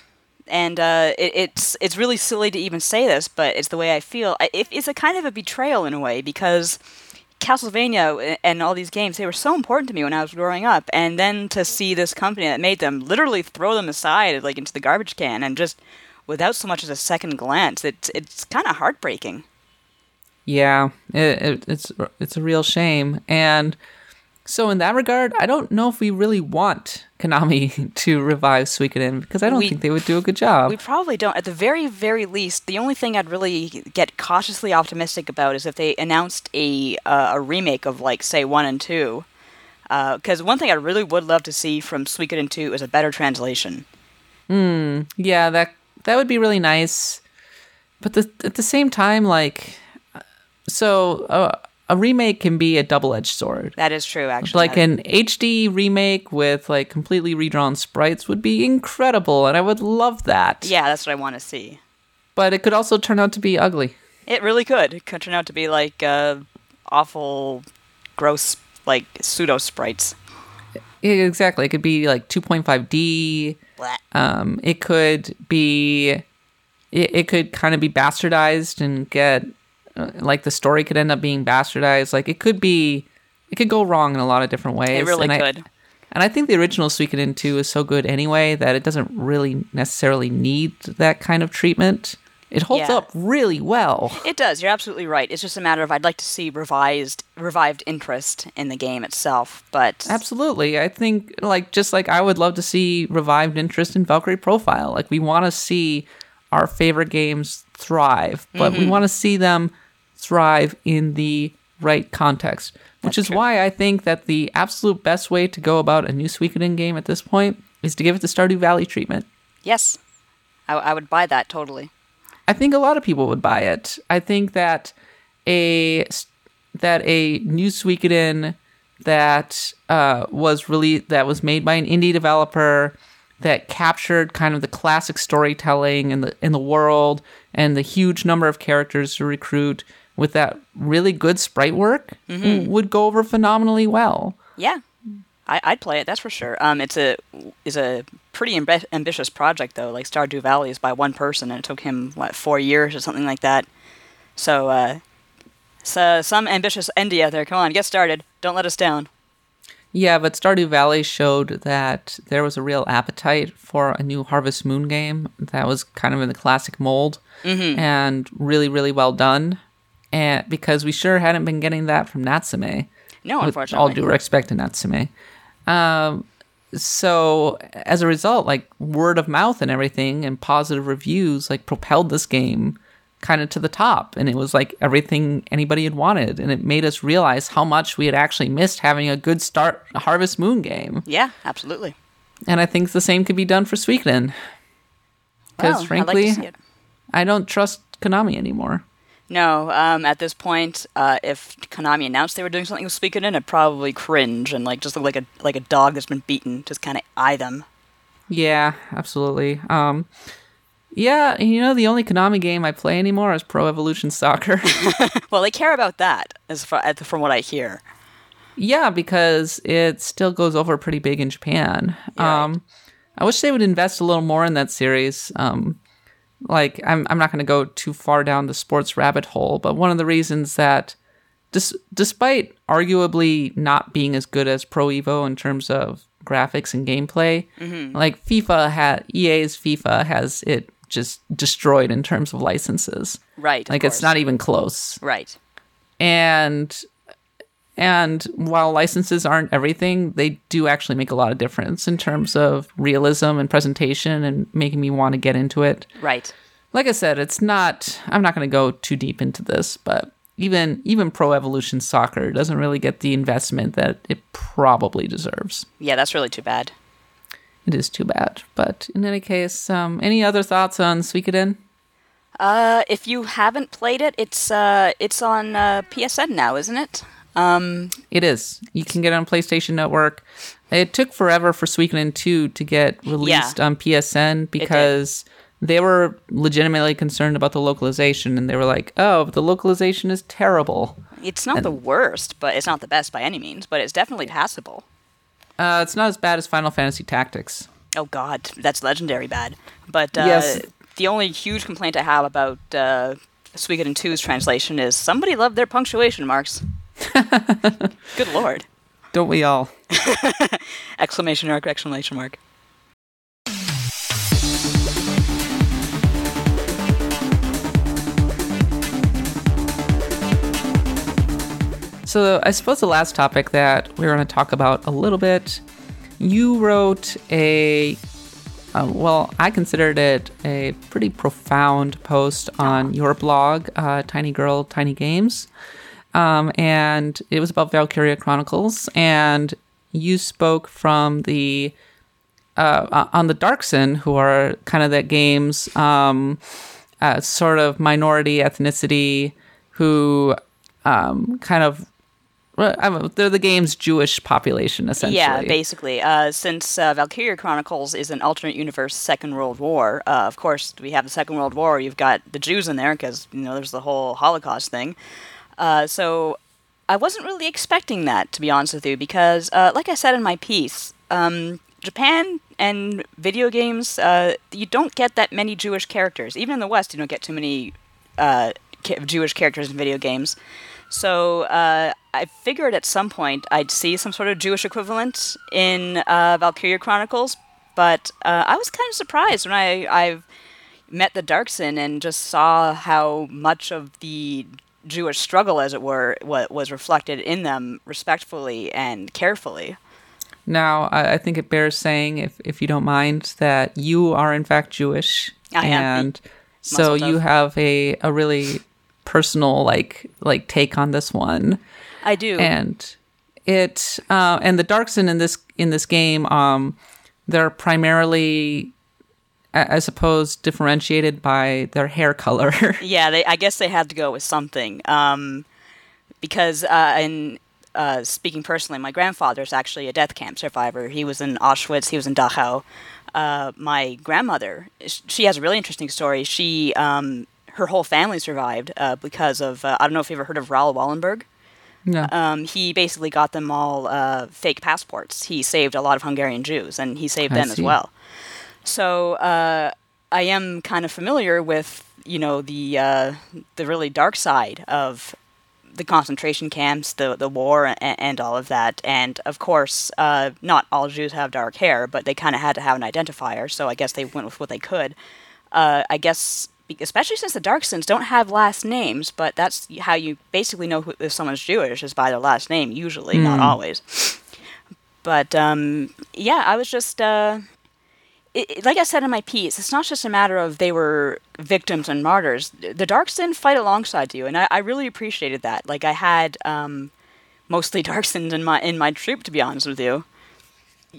and uh, it, it's it's really silly to even say this, but it's the way I feel. It, it's a kind of a betrayal in a way because Castlevania and all these games they were so important to me when I was growing up, and then to see this company that made them literally throw them aside like into the garbage can and just without so much as a second glance, it's it's kind of heartbreaking. Yeah, it, it, it's it's a real shame, and so in that regard, I don't know if we really want Konami to revive Suikoden because I don't We- think they would do a good job. We probably don't. At the very, very least, the only thing I'd really get cautiously optimistic about is if they announced a uh, a remake of like say one and two. Because one thing I really would love to see from Suikoden two is a better translation. Hmm. Yeah, that that would be really nice. But the, at the same time, like, so uh, a remake can be a double-edged sword. That is true, actually. Like an HD remake with like completely redrawn sprites would be incredible, and I would love that. yeah, that's what I want to see. But it could also turn out to be ugly. It really could. It could turn out to be like uh, awful, gross, like pseudo sprites. Exactly. It could be like 2.5D. Um, it could be, it, it could kind of be bastardized and get, Uh, like the story could end up being bastardized. Like it could be, it could go wrong in a lot of different ways. It really and I- and I think the original Suikoden 2 is so good anyway that it doesn't really necessarily need that kind of treatment. It holds Yeah. up really well. It does. You're absolutely right. It's just a matter of I'd like to see revised, revived interest in the game itself. But Absolutely. I think like just like I would love to see revived interest in Valkyrie Profile. Like we want to see our favorite games thrive, but we mm-hmm. want to see them thrive in the right context. Which is true. why I think that the absolute best way to go about a new Suikoden game at this point is to give it the Stardew Valley treatment. yes, I, I would buy that totally. I think a lot of people would buy it. I think that a that a new Suikoden that uh, was really that was made by an indie developer that captured kind of the classic storytelling in the in the world and the huge number of characters to recruit with that really good sprite work would go over phenomenally well. Yeah, I, I'd play it. That's for sure. Um, it's a is a pretty ambi- ambitious project though. Like Stardew Valley is by one person, and it took him what four years or something like that. So, uh, so some ambitious indie out there. Come on, get started. Don't let us down. Yeah, but Stardew Valley showed that there was a real appetite for a new Harvest Moon game that was kind of in the classic mold and really, really well done. And because we sure hadn't been getting that from Natsume, No, with unfortunately. all due respect to Natsume. Um, so as a result, like word of mouth and everything and positive reviews, like propelled this game kind of to the top, and it was like everything anybody had wanted, and it made us realize how much we had actually missed having a good start Harvest Moon game. Yeah, absolutely. And I think the same could be done for Suikoden. Because Well, frankly, like to see it. I don't trust Konami anymore. No, um, at this point, uh, if Konami announced they were doing something with speaking Suikoden, I'd probably cringe and like just look like a like a dog that's been beaten, just kind of eye them. Yeah, absolutely. Um, yeah, you know, the only Konami game I play anymore is Pro Evolution Soccer. Well, they care about that, as far from what I hear. yeah, because it still goes over pretty big in Japan. Um, I wish they would invest a little more in that series. Um, like, I'm, I'm not going to go too far down the sports rabbit hole, but one of the reasons that, dis- despite arguably not being as good as Pro Evo in terms of graphics and gameplay, mm-hmm. like FIFA had EA's FIFA has it just destroyed in terms of licenses. Right. Like it's not even close. right. And and while licenses aren't everything, they do actually make a lot of difference in terms of realism and presentation and making me want to get into it. Right. Like I said, it's not I'm not going to go too deep into this, but even even Pro Evolution Soccer doesn't really get the investment that it probably deserves. Yeah, that's really too bad. It is too bad. But in any case, um, any other thoughts on Suikoden? Uh, if you haven't played it, it's uh, it's on uh, PSN now, isn't it? Um, It is. You can get it on PlayStation Network. It took forever for Suikoden 2 to get released on PSN because they were legitimately concerned about the localization and they were like, "Oh, the localization is terrible." it's not the worst, but it's not the best by any means. But it's definitely passable. Uh, it's not as bad as Final Fantasy Tactics. Oh God, that's legendary bad. But uh, Yes. the only huge complaint I have about uh, Suikoden 2's translation is somebody loved their punctuation marks. Good lord! Don't we all? Exclamation mark! Exclamation mark! So I suppose the last topic that we're going to talk about a little bit, you wrote a, uh, well, I considered it a pretty profound post on your blog, uh, Tiny Girl Tiny Games, um, and it was about Valkyria Chronicles, and you spoke from the uh, on the Darcsen, who are kind of that game's um, uh, sort of minority ethnicity, who um, kind of they're the game's Jewish population essentially. Yeah, basically. Uh, since uh, Valkyria Chronicles is an alternate universe Second World War, uh, of course, we have the Second World War. You've got the Jews in there because you know there's the whole Holocaust thing. Uh, so I wasn't really expecting that, to be honest with you, because, uh, like I said in my piece, um, Japan and video games, uh, you don't get that many Jewish characters. Even in the West, you don't get too many uh, ca- Jewish characters in video games. So uh, I figured at some point I'd see some sort of Jewish equivalent in uh, Valkyria Chronicles, but I was kind of surprised when I I've met the Darcsen and just saw how much of the Jewish struggle, as it were, what was reflected in them respectfully and carefully. Now, I, think it bears saying, if if you don't mind, that you are in fact Jewish, I am. and so Mazel tov. you have a a really personal like like take on this one. I do. and it uh, and the Darcsen in this in this game um they're primarily I I suppose differentiated by their hair color. Yeah, they. I guess they had to go with something. Um, because uh, in uh, speaking personally, my grandfather is actually a death camp survivor. He was in Auschwitz. He was in Dachau. Uh, my grandmother, she has a really interesting story. She, um, her whole family survived uh, because of. Uh, I don't know if you've ever heard of Raoul Wallenberg. no. Um, he basically got them all uh, fake passports. He saved a lot of Hungarian Jews, and he saved I them as well. So uh, I am kind of familiar with you know the uh, the really dark side of the concentration camps, the the war, and, and all of that. And of course, uh, not all Jews have dark hair, but they kind of had to have an identifier. So I guess they went with what they could. Uh, I guess, especially since the Darcsens don't have last names, but that's how you basically know who, if someone's Jewish is by their last name. Usually, not always. But um, yeah, I was just. Uh, it, like I said in my piece, it's not just a matter of they were victims and martyrs. The Darks didn't fight alongside you, and I, I really appreciated that. Like I had um, mostly Darcsens in my in my troop, to be honest with you.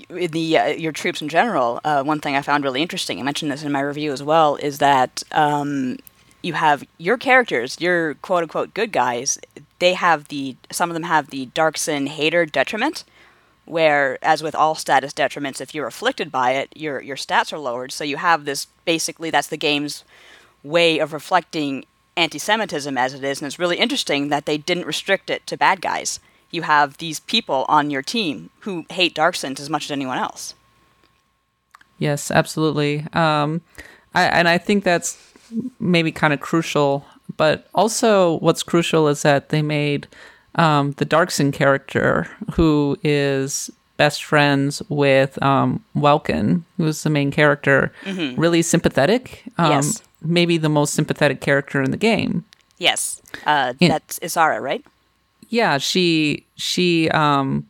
In the uh, your troops in general, uh, one thing I found really interesting, I mentioned this in my review as well, is that um, you have your characters, your quote unquote good guys. They have the some of them have the Darcsen hater detriment, where as with all status detriments if you're afflicted by it your your stats are lowered so you have this basically that's the game's way of reflecting anti-semitism as it is and it's really interesting that they didn't restrict it to bad guys you have these people on your team who hate darcsens as much as anyone else Yes, absolutely. Um, I, and I think that's maybe kind of crucial. But also, what's crucial is that they made um, the Darcsen character, who is best friends with um, Welkin, who's the main character, really sympathetic. Um, Yes. Maybe the most sympathetic character in the game. yes. Uh, that's isara right? Yeah she she um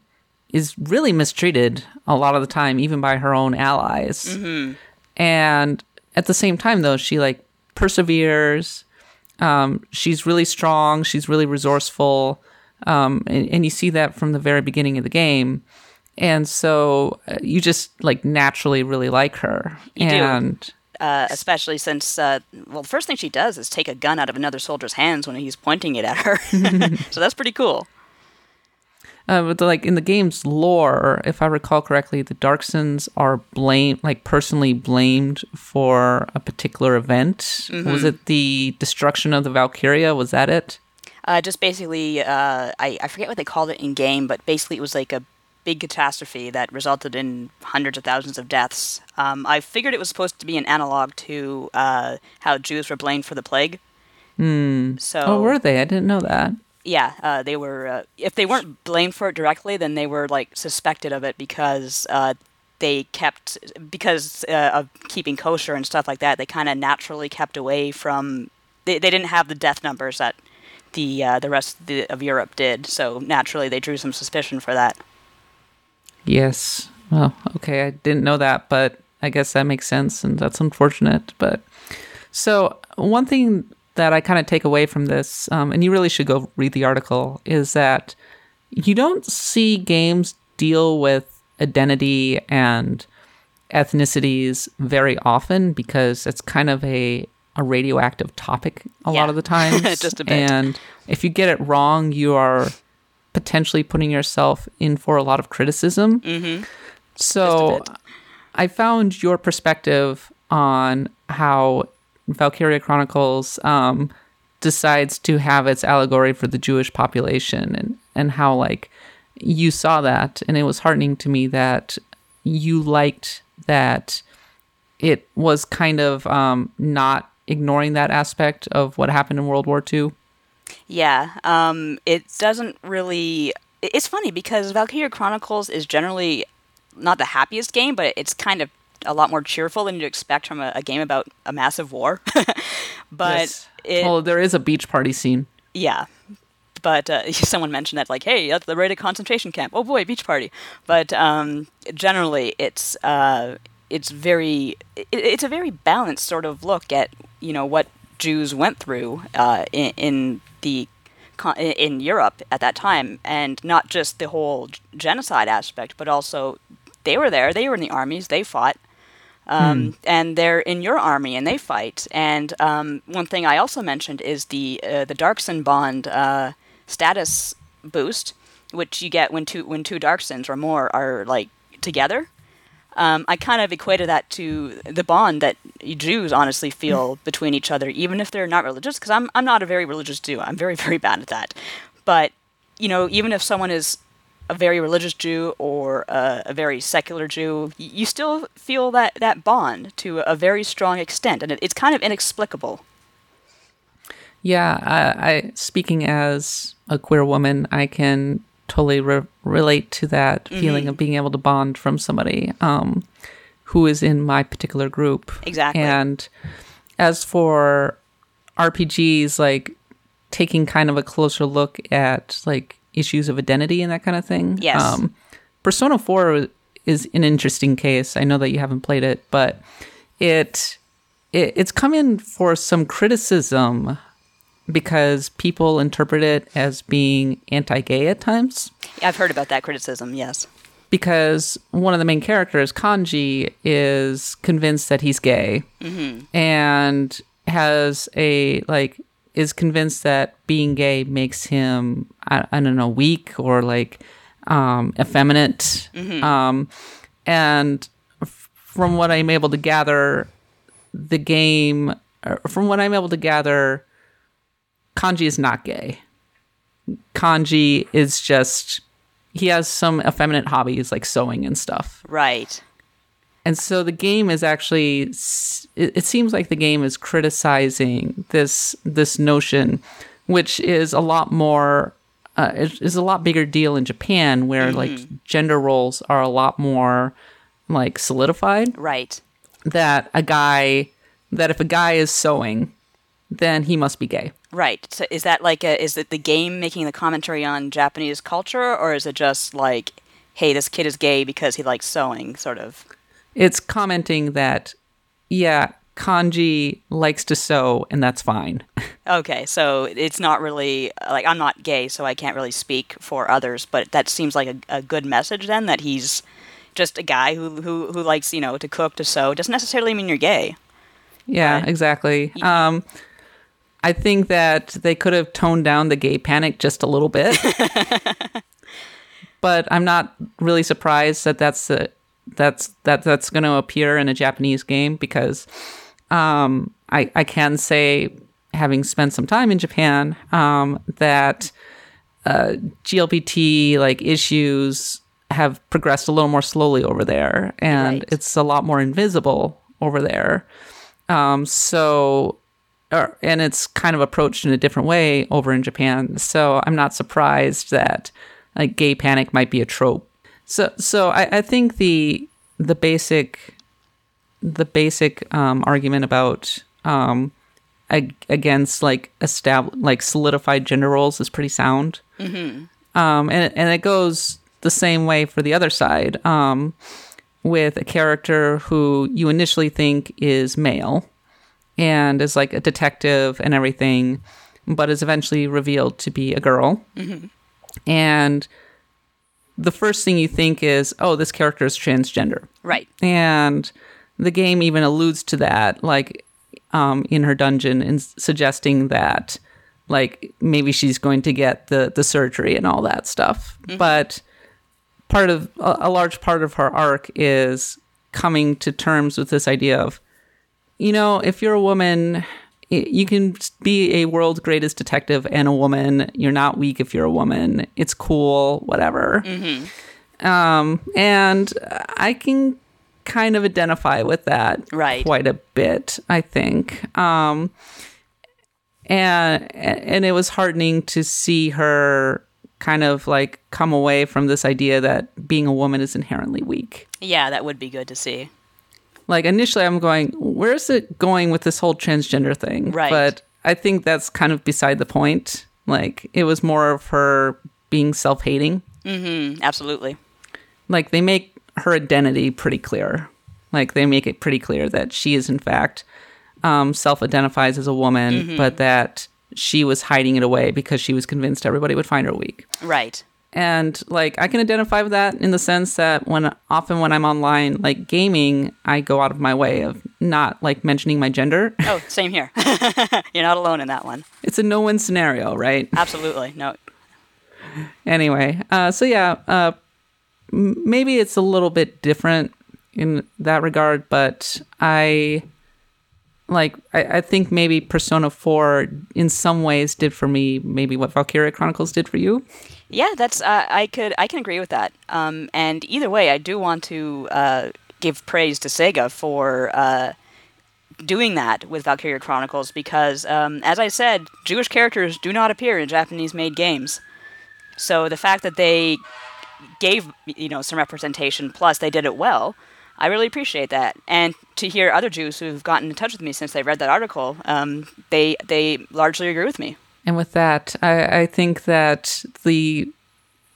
is really mistreated a lot of the time even by her own allies. And at the same time though she like perseveres. Um she's really strong. She's really resourceful um and, and you see that from the very beginning of the game and so uh, you just like naturally really like her You do. and uh, especially since uh, well the first thing she does is take a gun out of another soldier's hands when he's pointing it at her so that's pretty cool Uh, but the, like in the game's lore, if I recall correctly, the Darcsens are blamed, like personally blamed for a particular event. Was it the destruction of the Valkyria? Was that it? Uh, just basically, uh, I, I forget what they called it in game, but basically it was like a big catastrophe that resulted in hundreds of thousands of deaths. Um, I figured it was supposed to be an analog to uh, how Jews were blamed for the plague. Hmm. So, Oh, were they? I didn't know that. yeah, uh, they were. Uh, if they weren't blamed for it directly, then they were like suspected of it because uh, they kept because uh, of keeping kosher and stuff like that. They kind of naturally kept away from. They, they didn't have the death numbers that the uh, the rest of, the, of Europe did, so naturally they drew some suspicion for that. Yes. Well, okay, I didn't know that, but I guess that makes sense, and that's unfortunate. But so one thing that I kind of take away from this, um, and you really should go read the article, is that you don't see games deal with identity and ethnicities very often because it's kind of a a radioactive topic a Yeah. lot of the times. Just a bit. And if you get it wrong, you are potentially putting yourself in for a lot of criticism. Mm-hmm. So Just a bit. I found your perspective on how Valkyria Chronicles um, decides to have its allegory for the Jewish population and, and how like you saw that and it was heartening to me that you liked that it was kind of um, not ignoring that aspect of what happened in World War II. Yeah, um, it doesn't really. It's funny because Valkyria Chronicles is generally not the happiest game, but it's kind of a lot more cheerful than you'd expect from a, a game about a massive war. but Yes. it, well, there is a beach party scene. yeah. But uh, someone mentioned that, like, hey, that's the rated concentration camp. Oh boy, beach party. But um, generally, it's uh, it's very it, it's a very balanced sort of look at you know what Jews went through uh, in, in the in Europe at that time, and not just the whole genocide aspect, but also they were there, they were in the armies, they fought um, and they're in your army and they fight. And um, one thing I also mentioned is the uh, the Darcsen bond uh, status boost, which you get when two when two Darcsens or more are like together. Um, I kind of equated that to the bond that Jews honestly feel between each other, even if they're not religious. Because I'm I'm not a very religious Jew. I'm very very bad at that. But you know, even if someone is a very religious Jew or a, a very secular Jew, y- you still feel that, that bond to a very strong extent, and it, it's kind of inexplicable. Yeah, I, I speaking as a queer woman, I can totally re- relate to that feeling of being able to bond from somebody um, who is in my particular group. Exactly. And as for RPGs, like taking kind of a closer look at like issues of identity and that kind of thing. Yes. Persona 4 is an interesting case. I know that you haven't played it, but it, it it's come in for some criticism because people interpret it as being anti-gay at times I've heard about that criticism, yes. because one of the main characters, Kanji, is convinced that he's gay and has a like is convinced that being gay makes him I, I don't know weak or like um, effeminate. Um, and f- from what I'm able to gather, the game, from what I'm able to gather, Kanji is not gay. Kanji is just he has some effeminate hobbies like sewing and stuff. Right. And so the game is actually it, seems like the game is criticizing this this notion which is a lot more uh, is is a lot bigger deal in Japan where like gender roles are a lot more like solidified Right. that a guy that if a guy is sewing then he must be gay. Right. So is that like a, is it the game making the commentary on Japanese culture, or is it just like, hey, this kid is gay because he likes sewing, sort of? It's commenting that yeah, Kanji likes to sew and that's fine. Okay, so it's not really like I'm not gay, so I can't really speak for others. But that seems like a, a good message then that he's just a guy who, who who likes you know to cook to sew. Doesn't necessarily mean you're gay. Yeah, Right. exactly. Um, I think that they could have toned down the gay panic just a little bit, but I'm not really surprised that that's the that's that that's going to appear in a Japanese game because um, I I can say, having spent some time in Japan, um, that uh, GLBT like issues have progressed a little more slowly over there, and Right. it's a lot more invisible over there. Um, so, or, and it's kind of approached in a different way over in Japan. So I'm not surprised that like gay panic might be a trope. So, so I, I think the the basic the basic um, argument about um, ag- against like estab- like solidified gender roles is pretty sound. Mm-hmm. Um, and and it goes the same way for the other side. Um, with a character who you initially think is male and is like a detective and everything, but is eventually revealed to be a girl. And the first thing you think is, oh, this character is transgender. Right. And the game even alludes to that, like um, in her dungeon, and suggesting that, like maybe she's going to get the the surgery and all that stuff. But part of a, a large part of her arc is coming to terms with this idea of, you know, if you're a woman. You can be a world's greatest detective and a woman. You're not weak if you're a woman. It's cool, whatever um, and I can kind of identify with that Right. quite a bit. I think, um, and and it was heartening to see her kind of like come away from this idea that being a woman is inherently weak. Yeah, that would be good to see. Like initially I'm going, where's it going with this whole transgender thing? Right. But I think that's kind of beside the point. Like it was more of her being self-hating. Mm, absolutely. Like they make her identity pretty clear. Like they make it pretty clear that she is in fact um, self-identifies as a woman, but that she was hiding it away because she was convinced everybody would find her weak. Right. And like i can identify with that in the sense that when often when i'm online like gaming i go out of my way of not like mentioning my gender Oh, same here. You're not alone in that one. it's a no-win scenario right Absolutely. No. anyway uh so yeah uh m- maybe it's a little bit different in that regard but i like I, I think maybe persona 4 in some ways did for me maybe what valkyria chronicles did for you Yeah, that's uh, I could I can agree with that. Um, and either way, I do want to uh, give praise to Sega for uh, doing that with Valkyria Chronicles because, um, as I said, Jewish characters do not appear in Japanese-made games. So the fact that they gave you know some representation, plus they did it well, I really appreciate that. And to hear other Jews who've gotten in touch with me since they read that article, um, they they largely agree with me. And with that, I, I think that the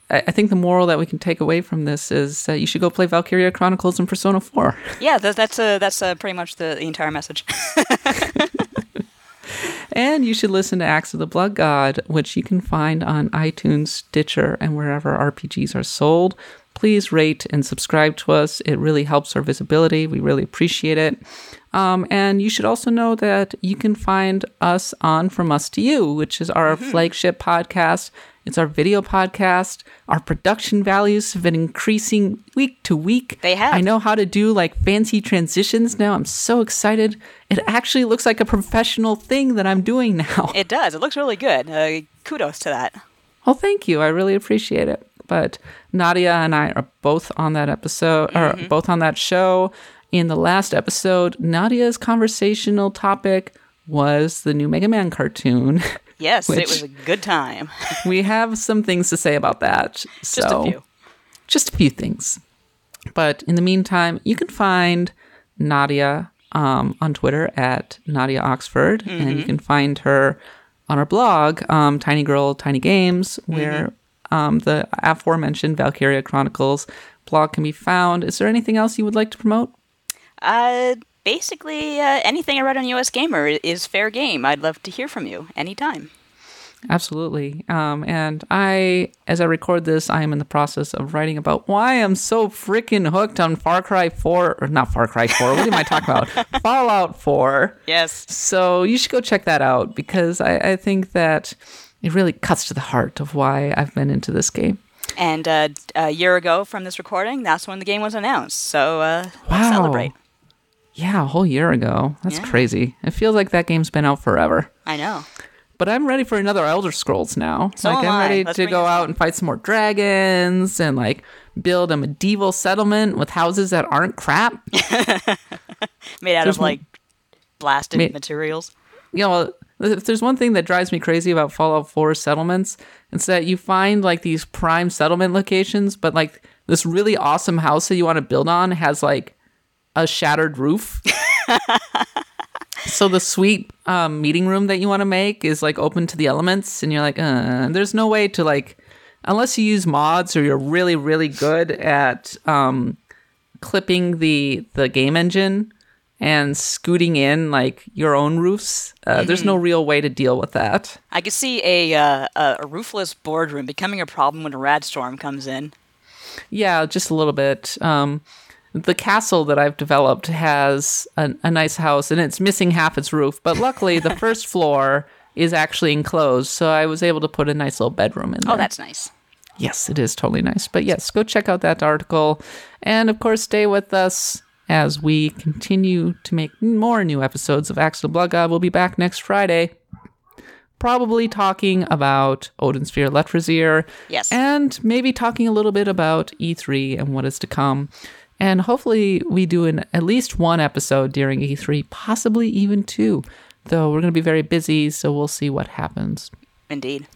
I think the moral that we can take away from this is that you should go play Valkyria Chronicles and Persona 4. Yeah, that, that's uh, that's uh, pretty much the, the entire message. And you should listen to Acts of the Blood God, which you can find on iTunes, Stitcher, and wherever RPGs are sold. Please rate and subscribe to us. It really helps our visibility. We really appreciate it. Um, and you should also know that you can find us on From Us to You, which is our flagship podcast. It's our video podcast. Our production values have been increasing week to week. They have. I know how to do like fancy transitions now. I'm so excited. It actually looks like a professional thing that I'm doing now. It does. It looks really good. Uh, kudos to that. Well, thank you. I really appreciate it. But Nadia and I are both on that episode, or both on that show. In the last episode, Nadia's conversational topic was the new Mega Man cartoon. Yes, it was a good time. we have some things to say about that. Just so, a few. just a few things. But in the meantime, you can find Nadia um, on Twitter at Nadia Oxford, and you can find her on our blog, um, Tiny Girl Tiny Games, where um, the aforementioned Valkyria Chronicles blog can be found. Is there anything else you would like to promote? Uh, basically, uh, anything I read on US Gamer is fair game. I'd love to hear from you anytime. Absolutely. Um, and I, as I record this, I am in the process of writing about why I'm so freaking hooked on Far Cry 4, or not Far Cry 4, what am I talking about? Fallout 4. Yes. So you should go check that out because I, I think that it really cuts to the heart of why I've been into this game. And uh, a year ago from this recording, that's when the game was announced. So uh, Wow. celebrate. Yeah, a whole year ago. That's Yeah. crazy. It feels like that game's been out forever. I know. But I'm ready for another Elder Scrolls now. So like I'm ready to go out and fight some more dragons and like build a medieval settlement with houses that aren't crap. Made out There's of like blasted Ma- materials. you know, if there's one thing that drives me crazy about Fallout 4 settlements, it's that you find like these prime settlement locations, but like this really awesome house that you want to build on has like a shattered roof. so the sweet um, meeting room that you want to make is like open to the elements, and you're like, uh, there's no way to like, unless you use mods or you're really really good at um, clipping the the game engine and scooting in like your own roofs. Uh, There's no real way to deal with that. I could see a, uh, a a roofless boardroom becoming a problem when a rad storm comes in. Yeah, just a little bit. Um, the castle that I've developed has a, a nice house and it's missing half its roof, but luckily the first floor is actually enclosed, so I was able to put a nice little bedroom in there. Oh, that's nice. Yes, it is totally nice. But yes, go check out that article. And of course, stay with us as we continue to make more new episodes of Acts of the Blood God. We'll be back next Friday, probably talking about Odin's Sphere Leifthrasir. Yes. And maybe talking a little bit about E3 and what is to come. And hopefully, we do an, at least one episode during E3, possibly even two. Though we're going to be very busy, so we'll see what happens. Indeed.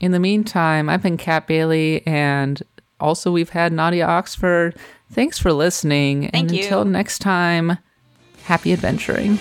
In the meantime, I've been Kat Bailey, and Also, we've had Nadia Oxford. Thanks for listening. Thank and you. until next time, happy adventuring.